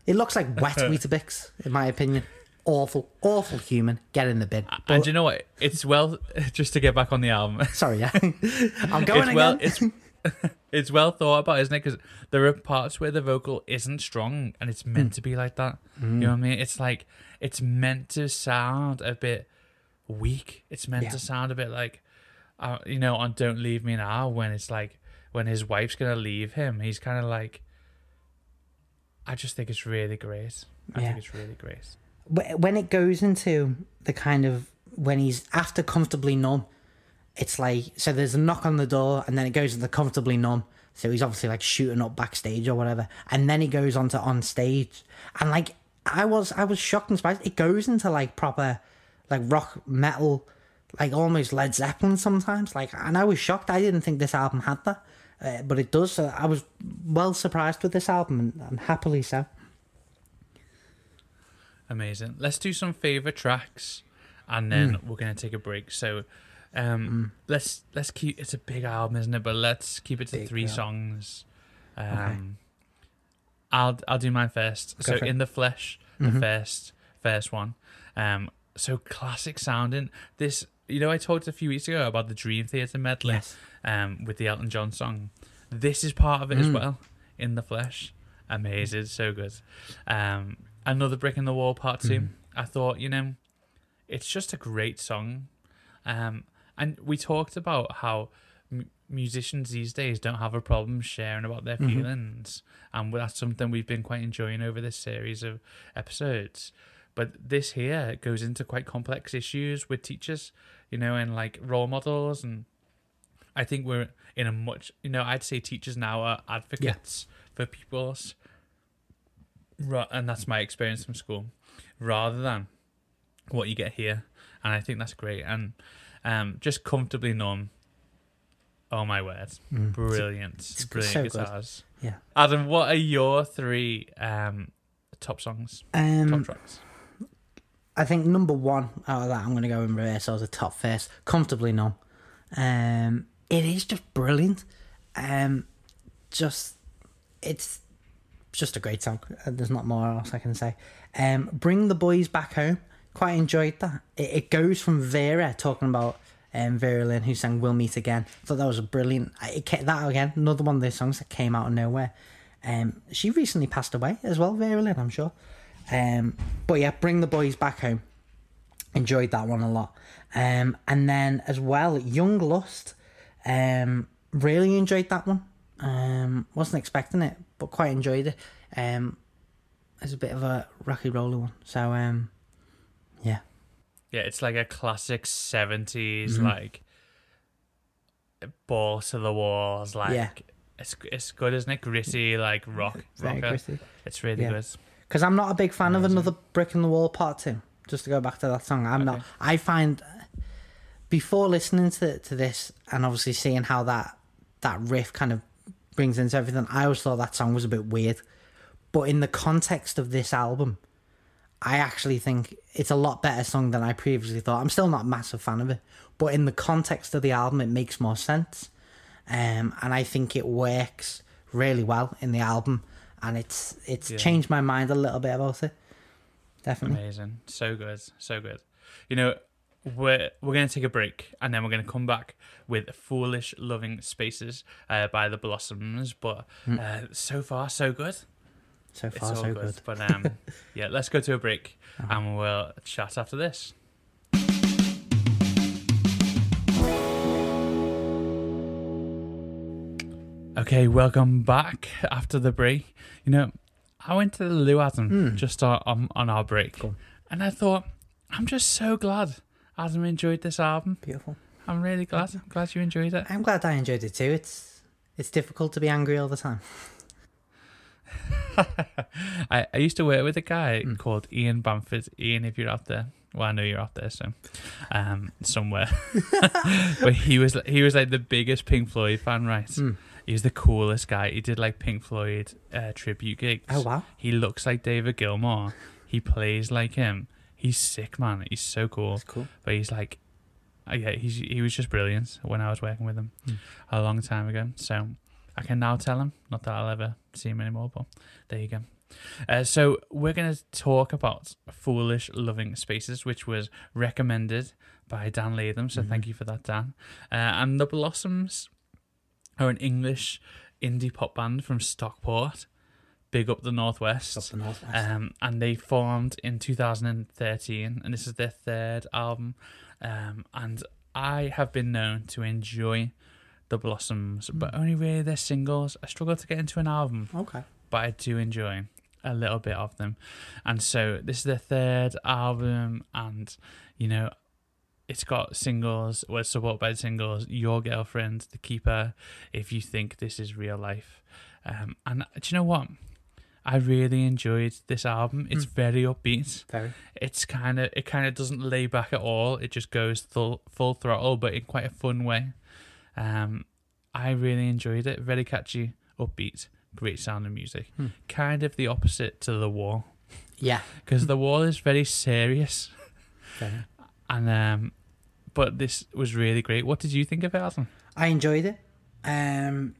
It looks like wet [laughs] Weetabix, in my opinion. Awful, awful human. Get in the bin. And But- do you know what? It's well, [laughs] just to get back on the album. sorry, yeah. I'm going it's well, again. it's [laughs] it's well thought about, isn't it? Because there are parts where the vocal isn't strong, and it's meant to be like that. You know what I mean? It's like it's meant to sound a bit weak. It's meant Yeah. to sound a bit like, uh, you know, on "Don't Leave Me Now" when it's like when his wife's gonna leave him. He's kind of like. I just think it's really great. I Yeah. think it's really great. When it goes into the kind of when he's after comfortably numb it's like so there's a knock on the door and then it goes to the comfortably numb. So he's obviously like shooting up backstage or whatever. And then he goes on to on stage. And like i was i was shocked and surprised. It goes into like proper like rock metal like almost led zeppelin sometimes. Like and i was shocked. I didn't think this album had that. Uh, but it does. So i was well surprised with this album and, and happily so. Amazing. Let's do some favorite tracks, and then we're gonna take a break. So, um, let's let's keep. It's a big album, isn't it? But let's keep it to Big three album. songs. Um, I'll I'll do mine first. Go so, in the flesh, the first first one. Um, so classic sounding. This, you know, I talked a few weeks ago about the Dream Theater medley. Yes. Um, with the Elton John song. This is part of it as well. In the flesh, amazing, so good. Um, another brick in the wall, part 2 I thought, you know, it's just a great song. Um, and we talked about how m- musicians these days don't have a problem sharing about their mm-hmm. feelings, and that's something we've been quite enjoying over this series of episodes. But this here goes into quite complex issues with teachers, you know, and like role models, and I think we're in a much, you know, I'd say teachers now are advocates for pupils, Ra- and that's my experience from school, rather than what you get here, and I think that's great. And um, just comfortably numb. Oh my word, brilliant, it's brilliant so good. guitars. yeah Adam, what are your three um, top songs, top um tracks? I think number one out of that, I'm going to go in reverse as a top first. Comfortably numb. Um, it is just brilliant. Um, just it's just a great song. Uh, There's not more else I can say. Um, Bring the boys back home. Quite enjoyed that. It, it goes from Vera talking about um, Vera Lynn who sang "We'll Meet Again." Thought that was a brilliant. It ca- that again, another one of those songs that came out of nowhere. Um, she recently passed away as well, Vera Lynn. I'm sure. Um, but yeah, bring the boys back home. Enjoyed that one a lot. Um, and then as well, Young Lust. Um, really enjoyed that one. Um, wasn't expecting it, but quite enjoyed it. Um, it's a bit of a rocky roller one. So um, yeah, Yeah, it's like a classic 70s, Mm-hmm. like balls to the walls. Like, Yeah. it's it's good, isn't it? Gritty, like rock, rocker. gritty. It's really Yeah. good. Because I'm not a big fan of another brick in the wall part two. Just to go back to that song, I'm not. I find before listening to to this and obviously seeing how that that riff kind of brings into everything, I always thought that song was a bit weird. But in the context of this album, I actually think it's a lot better song than I previously thought. I'm still not a massive fan of it, but in the context of the album, it makes more sense. Um, and I think it works really well in the album, and it's it's Yeah. changed my mind a little bit about it. Definitely. Amazing. So good. So good. You know, we're we're gonna take a break and then we're gonna come back with Foolish Loving Spaces uh, by the Blossoms. But uh, so far so good. So far, so good. good. But [laughs] um yeah, let's go to a break and we'll chat after this. Okay, welcome back after the break. You know, I went to the loo, Adam, just on, on, on our break. Go on. And I thought, I'm just so glad Adam enjoyed this album. Beautiful. I'm really glad. I'm glad you enjoyed it. I'm glad I enjoyed it too. It's it's difficult to be angry all the time. [laughs] [laughs] I, I used to work with a guy called Ian Bamford. Ian, if you're out there, well, I know you're out there, so um, somewhere. [laughs] but he was he was like the biggest Pink Floyd fan, right? He was the coolest guy. He did like Pink Floyd uh, tribute gigs. Oh wow. He looks like David Gilmour. He plays like him. He's sick, man. He's so cool. That's cool. But he's like, uh, yeah, he's he was just brilliant when I was working with him Hmm. a long time ago. So I can now tell him. Not that I'll ever see him anymore, but there you go. Uh, so we're going to talk about Foolish Loving Spaces, which was recommended by Dan Latham. So Mm-hmm. thank you for that, Dan. Uh, and the Blossoms are an English indie pop band from Stockport. Big up the Northwest. Up the northwest. Um, and they formed in 2013, and this is their third album. Um, and I have been known to enjoy the Blossoms, but only really their singles. I struggle to get into an album, okay. but I do enjoy a little bit of them. And so this is their third album, and you know, it's got singles. Well, supported by the singles. Your girlfriend, the keeper. If you think this is real life, um, and do you know what? I really enjoyed this album. It's very upbeat. Very. It's kind of it kind of doesn't lay back at all. It just goes full full throttle, but in quite a fun way. Um, I really enjoyed it. Very catchy, upbeat, great sound of music. Hmm. Kind of the opposite to the wall, Yeah. [laughs] because the wall is very serious, Very. and um, but this was really great. What did you think of it, Adam? I enjoyed it. Um,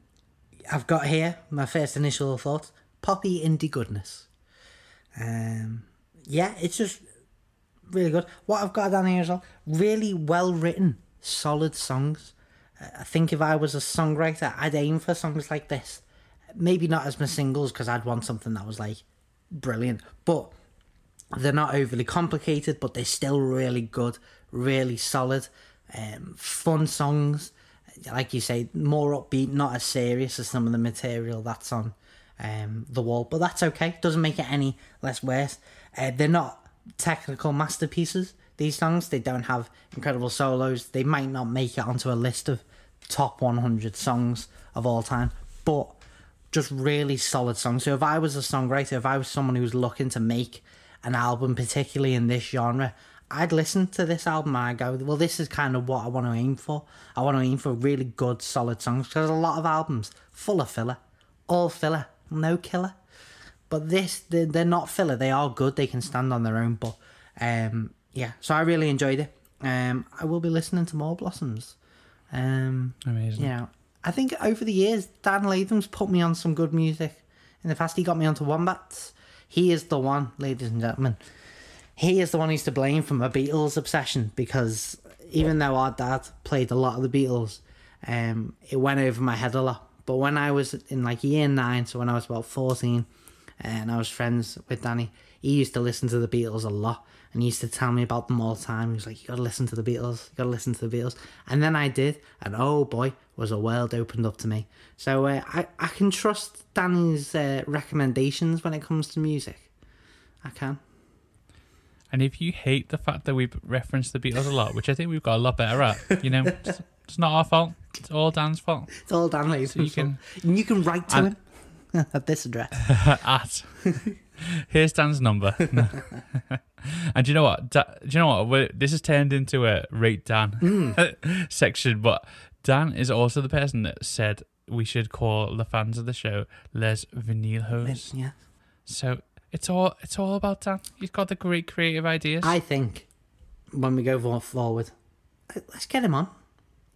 I've got here my first initial thoughts: poppy indie goodness. Um, yeah, it's just really good. What I've got down here as well: really well written, solid songs. I think if I was a songwriter, I'd aim for songs like this. Maybe not as my singles because I'd want something that was like brilliant, but they're not overly complicated, but they're still really good, really solid, um, fun songs. Like you say, more upbeat, not as serious as some of the material that's on um, the wall, but that's okay. Doesn't make it any less worse. Uh, they're not technical masterpieces. These songs, they don't have incredible solos. They might not make it onto a list of top 100 songs of all time, but just really solid songs. So if I was a songwriter, if I was someone who was looking to make an album, particularly in this genre, I'd listen to this album I'd go, well, this is kind of what I want to aim for. I want to aim for really good, solid songs because a lot of albums full of filler, all filler, no killer. But this, they're, they're not filler. They are good. They can stand on their own. But um, yeah, so I really enjoyed it. Um, I will be listening to more Blossoms. Um, Amazing. you know, I think over the years, Dan Latham's put me on some good music. In the past, he got me onto Wombats. He is the one, ladies and gentlemen. He is the one who's to blame for my Beatles obsession because even though our dad played a lot of the Beatles, um, it went over my head a lot. But when I was in like year nine, so when I was about 14, and I was friends with Danny, he used to listen to the Beatles a lot and he used to tell me about them all the time. He was like, You gotta listen to the Beatles, you gotta listen to the Beatles. And then I did, and oh boy, was a world opened up to me. So uh, I, I can trust Danny's uh, recommendations when it comes to music. I can. And if you hate the fact that we've referenced the Beatles a lot, which I think we've got a lot better at, you know, [laughs] it's, it's not our fault. It's all Dan's fault. It's all Dan Latham's you fault. can- And you can write to and- him [laughs] at this address. [laughs] at [laughs] here's Dan's number. [laughs] and do you know what? Da, do you know what? We're, this has turned into a rate Dan hmm. [laughs] section, but Dan is also the person that said we should call the fans of the show Les Vinilhos. yeah. So it's all it's all about Dan. He's got the great creative ideas. I think when we go for- forward, let's get him on.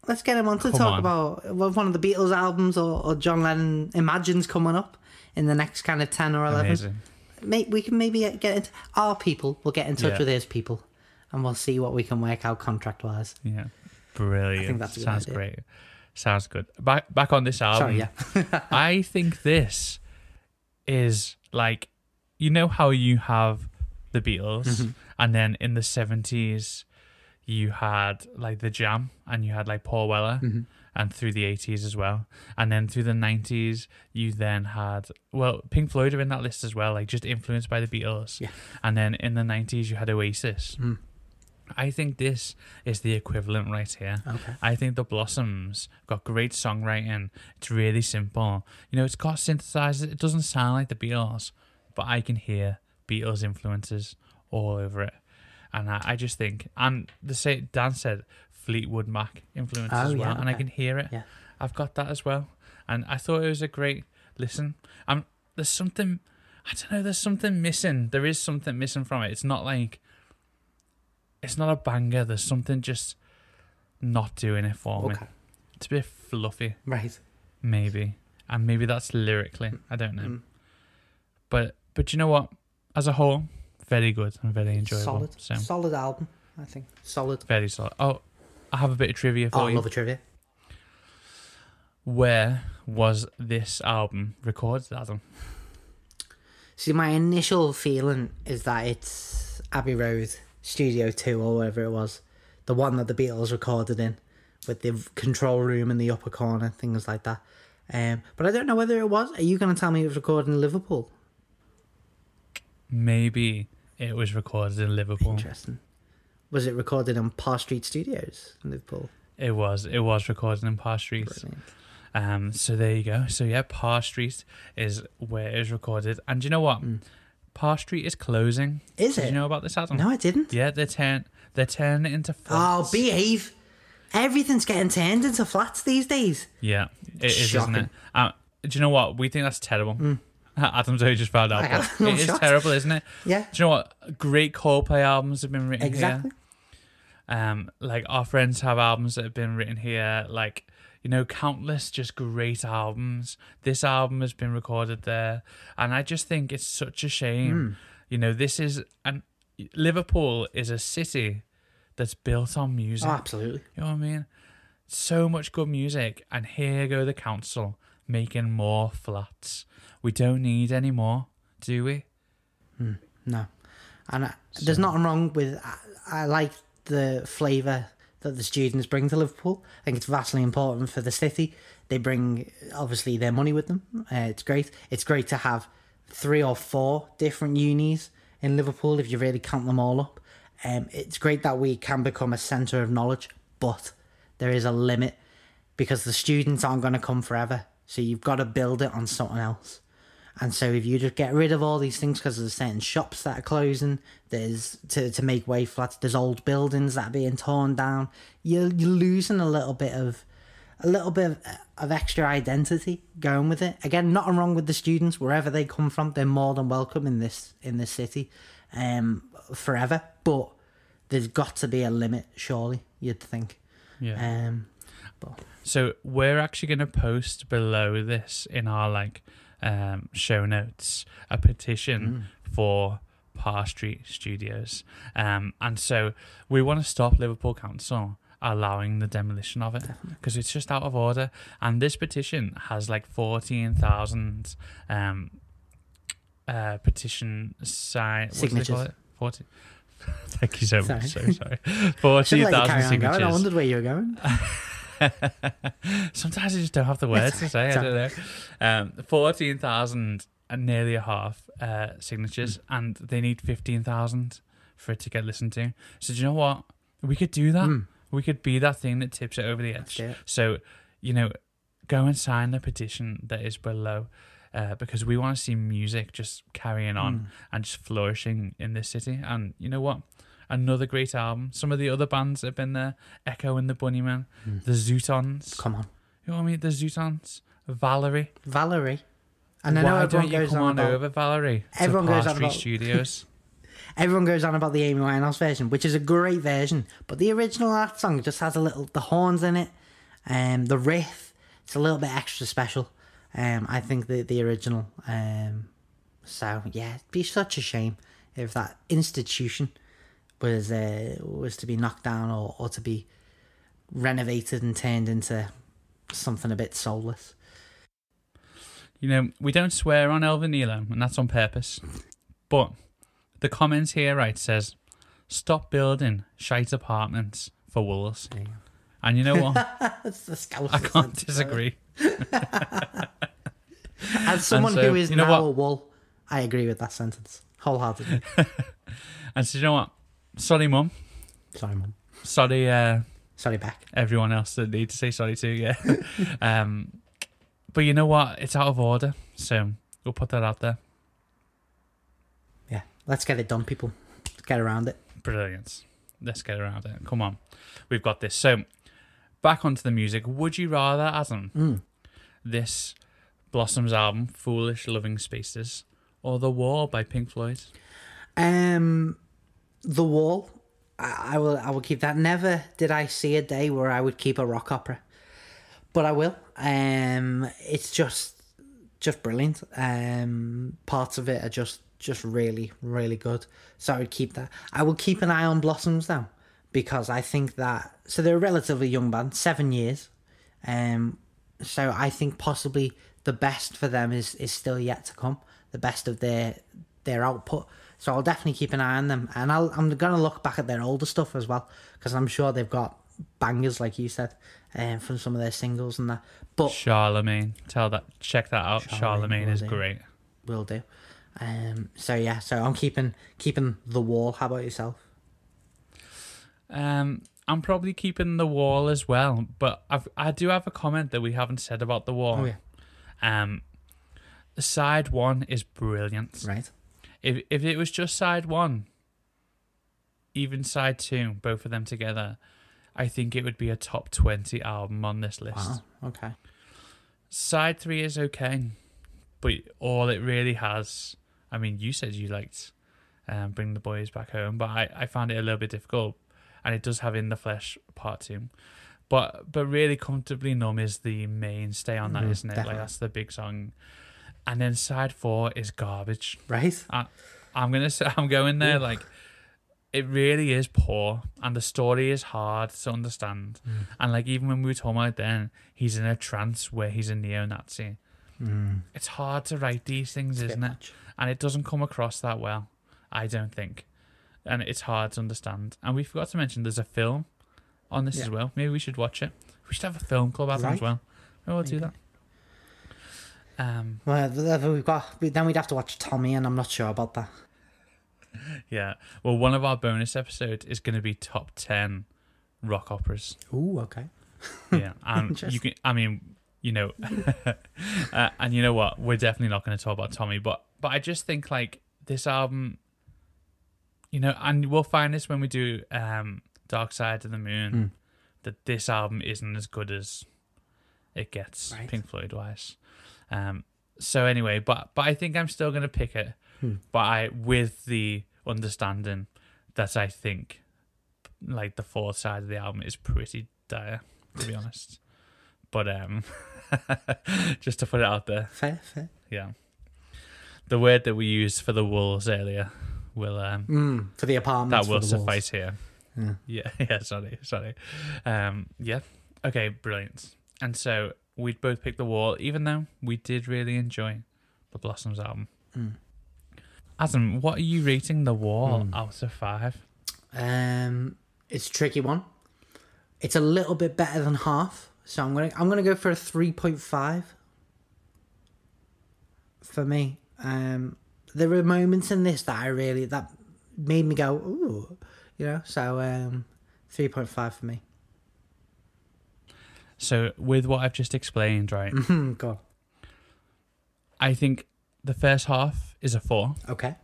Let's get him on to Come talk on. about one of the Beatles albums or, or John Lennon Imagines coming up in the next kind of 10 or 11. Amazing. May, we can maybe get into our people, we'll get in touch Yeah. with his people and we'll see what we can work out contract wise. Yeah, brilliant. that's a good Sounds idea. great. Sounds good. Back back on this album. Sorry, yeah. [laughs] I think this is like you know how you have the Beatles Mm-hmm. and then in the 70s you had like the Jam and you had like Paul Weller Mm-hmm. And through the 80s as well and then through the 90s you then had well Pink Floyd are in that list as well like just influenced by the Beatles Yeah. and then in the 90s you had Oasis Mm. I think this is the equivalent right here. Okay. I think the Blossoms got great songwriting. It's really simple. You know, it's got synthesizers. It doesn't sound like the Beatles, but I can hear Beatles influences all over it. And I, I just think, and the say Dan said Fleetwood Mac influence Oh, as well, yeah, and I can hear it. Yeah. I've got that as well, and I thought it was a great listen. Um, there's something, I don't know, there's something missing. There is something missing from it. It's not like it's not a banger. There's something just not doing it for me. Okay. It's a bit fluffy, Right. maybe, and maybe that's lyrically. I don't know. Mm. But but you know what? As a whole, very good and very enjoyable. Solid. So Solid album, I think. Solid. very solid. Oh, I have a bit of trivia for Oh, I you. love a trivia. Where was this album recorded, Adam? See, my initial feeling is that it's Abbey Road Studio 2 or whatever it was. The one that the Beatles recorded in with the control room in the upper corner, things like that. Um, but I don't know whether it was. Are you going to tell me it was recorded in Liverpool? Maybe it was recorded in Liverpool. Interesting. Was it recorded in Parr Street Studios in Liverpool? It was. It was recorded in Parr Street. Um, so there you go. So yeah, Parr Street is where it is recorded. And do you know what? Parr Street is closing. Is Did it? you know about this, Adam? No, I didn't. Yeah, they're turn they're turning into Oh, behave. Everything's getting turned into flats these days. Yeah, it is, isn't it? Uh, do you know what? We think that's terrible. Adam's only just found out. [laughs] It is terrible, isn't it? Yeah. Do you know what? Great Coldplay albums have been written Exactly. here. Um, like our friends have albums that have been written here. Like you know, countless just great albums. This album has been recorded there, and I just think it's such a shame. Hmm. You know, this is and Liverpool is a city that's built on music. Oh, absolutely. You know what I mean? So much good music, and here go the council making more flats. We don't need any more, do we? No, and I, there's nothing wrong with. I, I like the flavour that the students bring to Liverpool. I think it's vastly important for the city. They bring obviously their money with them. Uh, it's great. It's great to have three or four different unis in Liverpool if you really count them all up. Um, it's great that we can become a centre of knowledge, but there is a limit because the students aren't going to come forever. So you've got to build it on something else. And so if you just get rid of all these things because there's certain shops that are closing, there's to, to make way flats, there's old buildings that are being torn down, you're, you're losing a little bit of a little bit of, of extra identity going with it. Again, nothing wrong with the students wherever they come from. They're more than welcome in this in this city, um, forever. But there's got to be a limit, surely. You'd think. Yeah. Um, but So we're actually going to post below this in our like um, show notes a petition for Parr Street Studios, um, and so we want to stop Liverpool Council allowing the demolition of it because it's just out of order. And this petition has like fourteen thousand um, uh, petition sign what do they call Signatures. it? Forty. [laughs] Thank you so much. Sorry. So sorry. [laughs] should Fourteen let you carry thousand on going. I wondered where you were going. [laughs] [laughs] Sometimes I just don't have the words to say. I don't know. Um, fourteen thousand and nearly a half uh, signatures, and they need fifteen thousand for it to get listened to. So do you know what? We could do that. We could be that thing that tips it over the edge. So you know, go and sign the petition that is below. Uh, because we want to see music just carrying on and just flourishing in this city. And you know what? Another great album. Some of the other bands that have been there Echo and the Bunnymen, the Zutons. Come on, You know what I mean? The Zutons, Valerie. Valerie. And I know Why everyone don't you come on on about over, Valerie? Everyone goes on about- Studios. [laughs] everyone goes on about the Amy Winehouse version, which is a great version, but the original that song just has a little the horns in it, um, the riff. It's a little bit extra special. Um, I think the the original. Um, so yeah, it'd be such a shame if that institution was uh, was to be knocked down or, or to be renovated and turned into something a bit soulless. you know, we don't swear on El Vinilo, and that's on purpose. But the comments here, right, says, stop building shite apartments for wolves. And you know what? [laughs] That's the scout. I can't disagree. [laughs] As someone so, who is you know now what? a wool, I agree with that sentence wholeheartedly. [laughs] And so you know what? Sorry, mum. Sorry, mum. Sorry, uh, Sorry, back. everyone else that need to say sorry to. Yeah. [laughs] um, but you know what? It's out of order, so we'll put that out there. Yeah, let's get it done, people. Let's get around it. Brilliant. Let's get around it. Come on, we've got this. So, back onto the music. Would you rather, Adam, this Blossoms album, "Foolish Loving Spaces," or "The Wall" by Pink Floyd? Um, the wall. I, I will I will keep that. Never did I see a day where I would keep a rock opera, but I will. Um, it's just just brilliant. Um, parts of it are just just really really good. So I would keep that. I will keep an eye on Blossoms now because I think that so they're a relatively young band, seven years. Um, so I think possibly the best for them is is still yet to come. The best of their their output. So I'll definitely keep an eye on them, and I'll, I'm gonna look back at their older stuff as well because I'm sure they've got bangers like you said, um, from some of their singles and that. But Charlemagne, tell that, check that out. Charlemagne Charlemagne is do. great. will do. Um, so yeah, so I'm keeping keeping the wall. How about yourself? Um, I'm probably keeping the wall as well, but I've, I do have a comment that we haven't said about the wall. Oh yeah, Um, the side one is brilliant. right. If if it was just side one, even side two, both of them together, I think it would be a top twenty album on this list. Wow. Okay. Side three is okay, but all it really has. I mean, you said you liked um, Bring the Boys Back Home, but I, I found it a little bit difficult, and it does have In the Flesh Part Two. But but really comfortably numb is the mainstay on that, Mhm, not it? Like that's the big song, and then side four is garbage. Right. I, I'm gonna say I'm going there like it really is poor and the story is hard to understand Mm. and like even when we were talking about then he's in a trance where he's a neo-Nazi Mm. it's hard to write these things It's isn't it much. and it doesn't come across that well I don't think and it's hard to understand and we forgot to mention there's a film on this Yeah. as well maybe we should watch it we should have a film club album as well maybe we'll do that um Well, we've got then we'd have to watch Tommy, and I'm not sure about that. [laughs] Yeah. Well, one of our bonus episodes is going to be top 10 rock operas. Ooh, okay. Yeah. And [laughs] you can, I mean, you know, [laughs] uh, and you know what? We're definitely not going to talk about Tommy, but, but I just think like this album, you know, and we'll find this when we do um, Dark Side of the Moon, Mm. that this album isn't as good as it gets, Right. Pink Floyd wise. Um, so anyway, but but I think I'm still going to pick it, Hmm. but I with the understanding that I think like the fourth side of the album is pretty dire, to be honest. But um, [laughs] just to put it out there, Fair, fair. yeah. The word that we used for the walls earlier will um Mm, for the apartment. that will suffice here. Yeah. Yeah, [laughs] yeah, sorry, sorry. Um, yeah. Okay, brilliant. And so we'd both pick the wall, even though we did really enjoy the Blossoms album. Mm. Adam, what are you rating the wall Mm. out of five? Um, it's a tricky one. It's a little bit better than half, so I'm gonna I'm gonna go for a three point five. For me, um, there were moments in this that I really that made me go ooh, you know. So um, three point five for me. So with what I've just explained, right? Hmm, Go on. I think the first half is a four. Okay.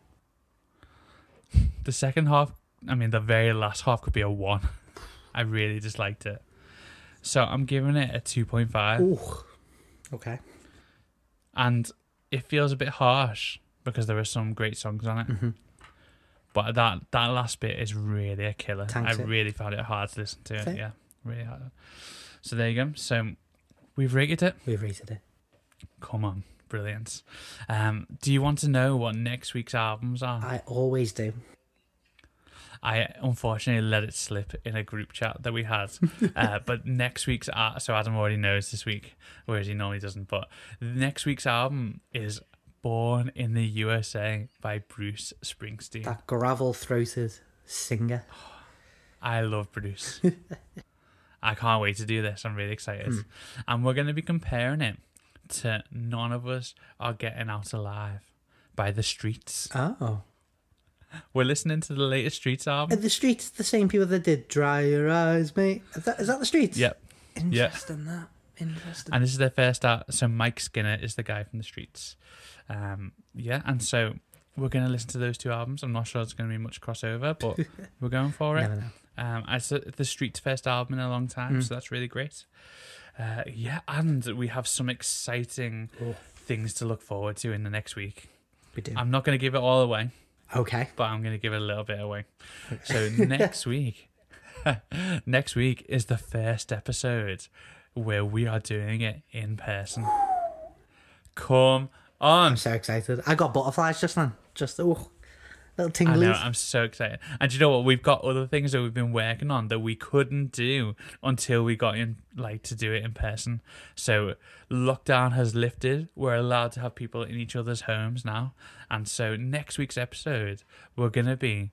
The second half, I mean, the very last half could be a one. [laughs] I really disliked it. So I'm giving it a 2.5. Ooh. Okay. And it feels a bit harsh because there are some great songs on it. Mhm. But that, that last bit is really a killer. Tanks I it. really found it hard to listen to. Fair. It. Yeah, really hard. So there you go. So we've rated it. We've rated it. Come on. Brilliant. Um, do you want to know what next week's albums are? I always do. I unfortunately let it slip in a group chat that we had. [laughs] uh, but next week's art, so Adam already knows this week, whereas he normally doesn't. But next week's album is Born in the USA by Bruce Springsteen. That gravel throated singer. I love Bruce. [laughs] I can't wait to do this. I'm really excited. And we're going to be comparing it to None of Us Are Getting Out Alive by The Streets. Oh. We're listening to the latest Streets Are album. the streets the same people that did Dry Your Eyes, mate? Is that, is that the streets? Yep. Interesting, that. Interesting. And this is their first out. So Mike Skinner is the guy from the streets. Um, yeah, and so we're going to listen to those two albums. I'm not sure it's going to be much crossover, but [laughs] we're going for it. Um, it's the, the streets' first album in a long time, Mm. so that's really great. Uh, yeah, and we have some exciting Oh. things to look forward to in the next week. We do. I'm not going to give it all away. Okay. but I'm going to give it a little bit away. So [laughs] next week, [laughs] next week is the first episode where we are doing it in person. Come on. I'm so excited. I got butterflies just then. Just oh, little I know, I'm so excited. And you know what? We've got other things that we've been working on that we couldn't do until we got in, like, to do it in person. So, lockdown has lifted. We're allowed to have people in each other's homes now. And so, next week's episode, we're going to be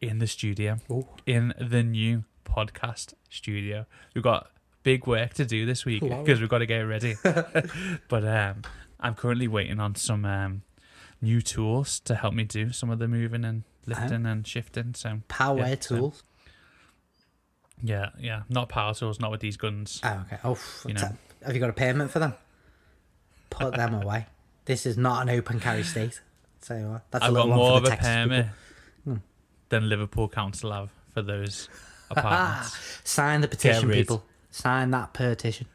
in the studio, Ooh. in the new podcast studio. We've got big work to do this week because we've got to get it ready. [laughs] but um, I'm currently waiting on some um, new tools to help me do some of the moving and lifting and shifting. So Power yeah, so- tools. yeah, yeah, not power tools, not with these guns. Oh, okay. Oh, You know. have you got a payment for them? Put them [laughs] away. This is not an open carry state. So uh, that's a I've got little more of a permit people. than Liverpool Council have for those [laughs] apartments. Sign the petition, people. Sign that petition.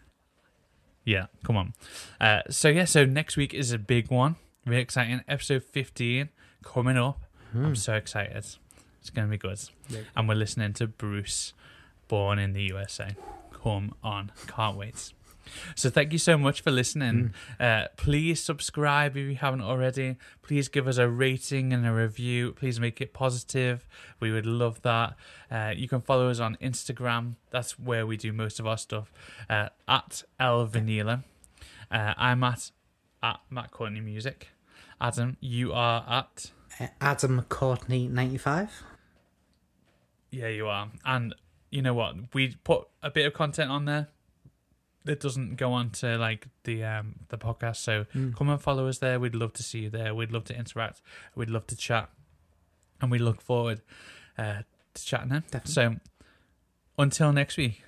Yeah, come on. Uh, so yeah, so next week is a big one. Really exciting. Episode fifteen coming up. I'm so excited. It's gonna be good. And we're listening to Bruce, born in the USA. Come on, can't wait. So thank you so much for listening. Uh, please subscribe if you haven't already. Please give us a rating and a review. Please make it positive. We would love that. Uh, you can follow us on Instagram. That's where we do most of our stuff. Uh, at El Vinilo. Uh, I'm at at Matt Courtney Music. Adam, you are at Uh, Adam Courtney, 95. Yeah, you are. And you know what? We put a bit of content on there that doesn't go on to like the um the podcast. So come and follow us there. We'd love to see you there. We'd love to interact. We'd love to chat. And we look forward uh to chatting then. Definitely. So until next week,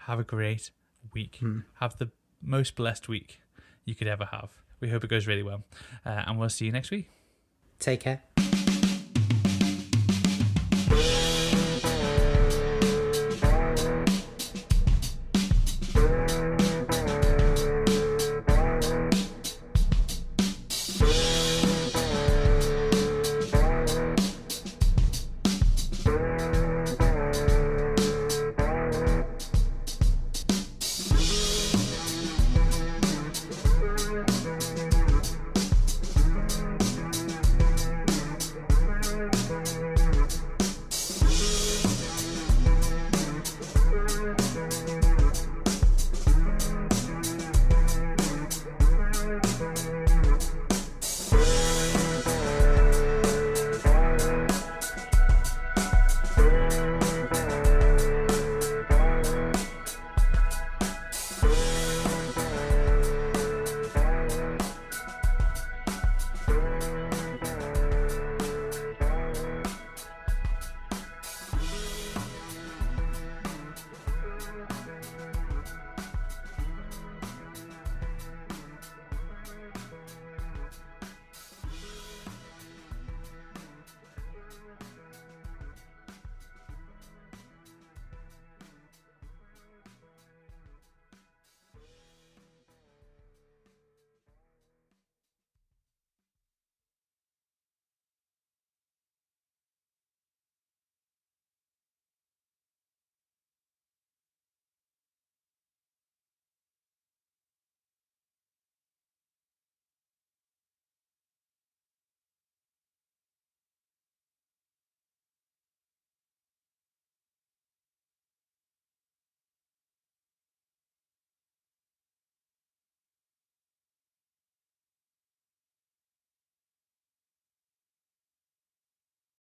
have a great week. Have the most blessed week you could ever have. We hope it goes really well. Uh, and we'll see you next week. Take care.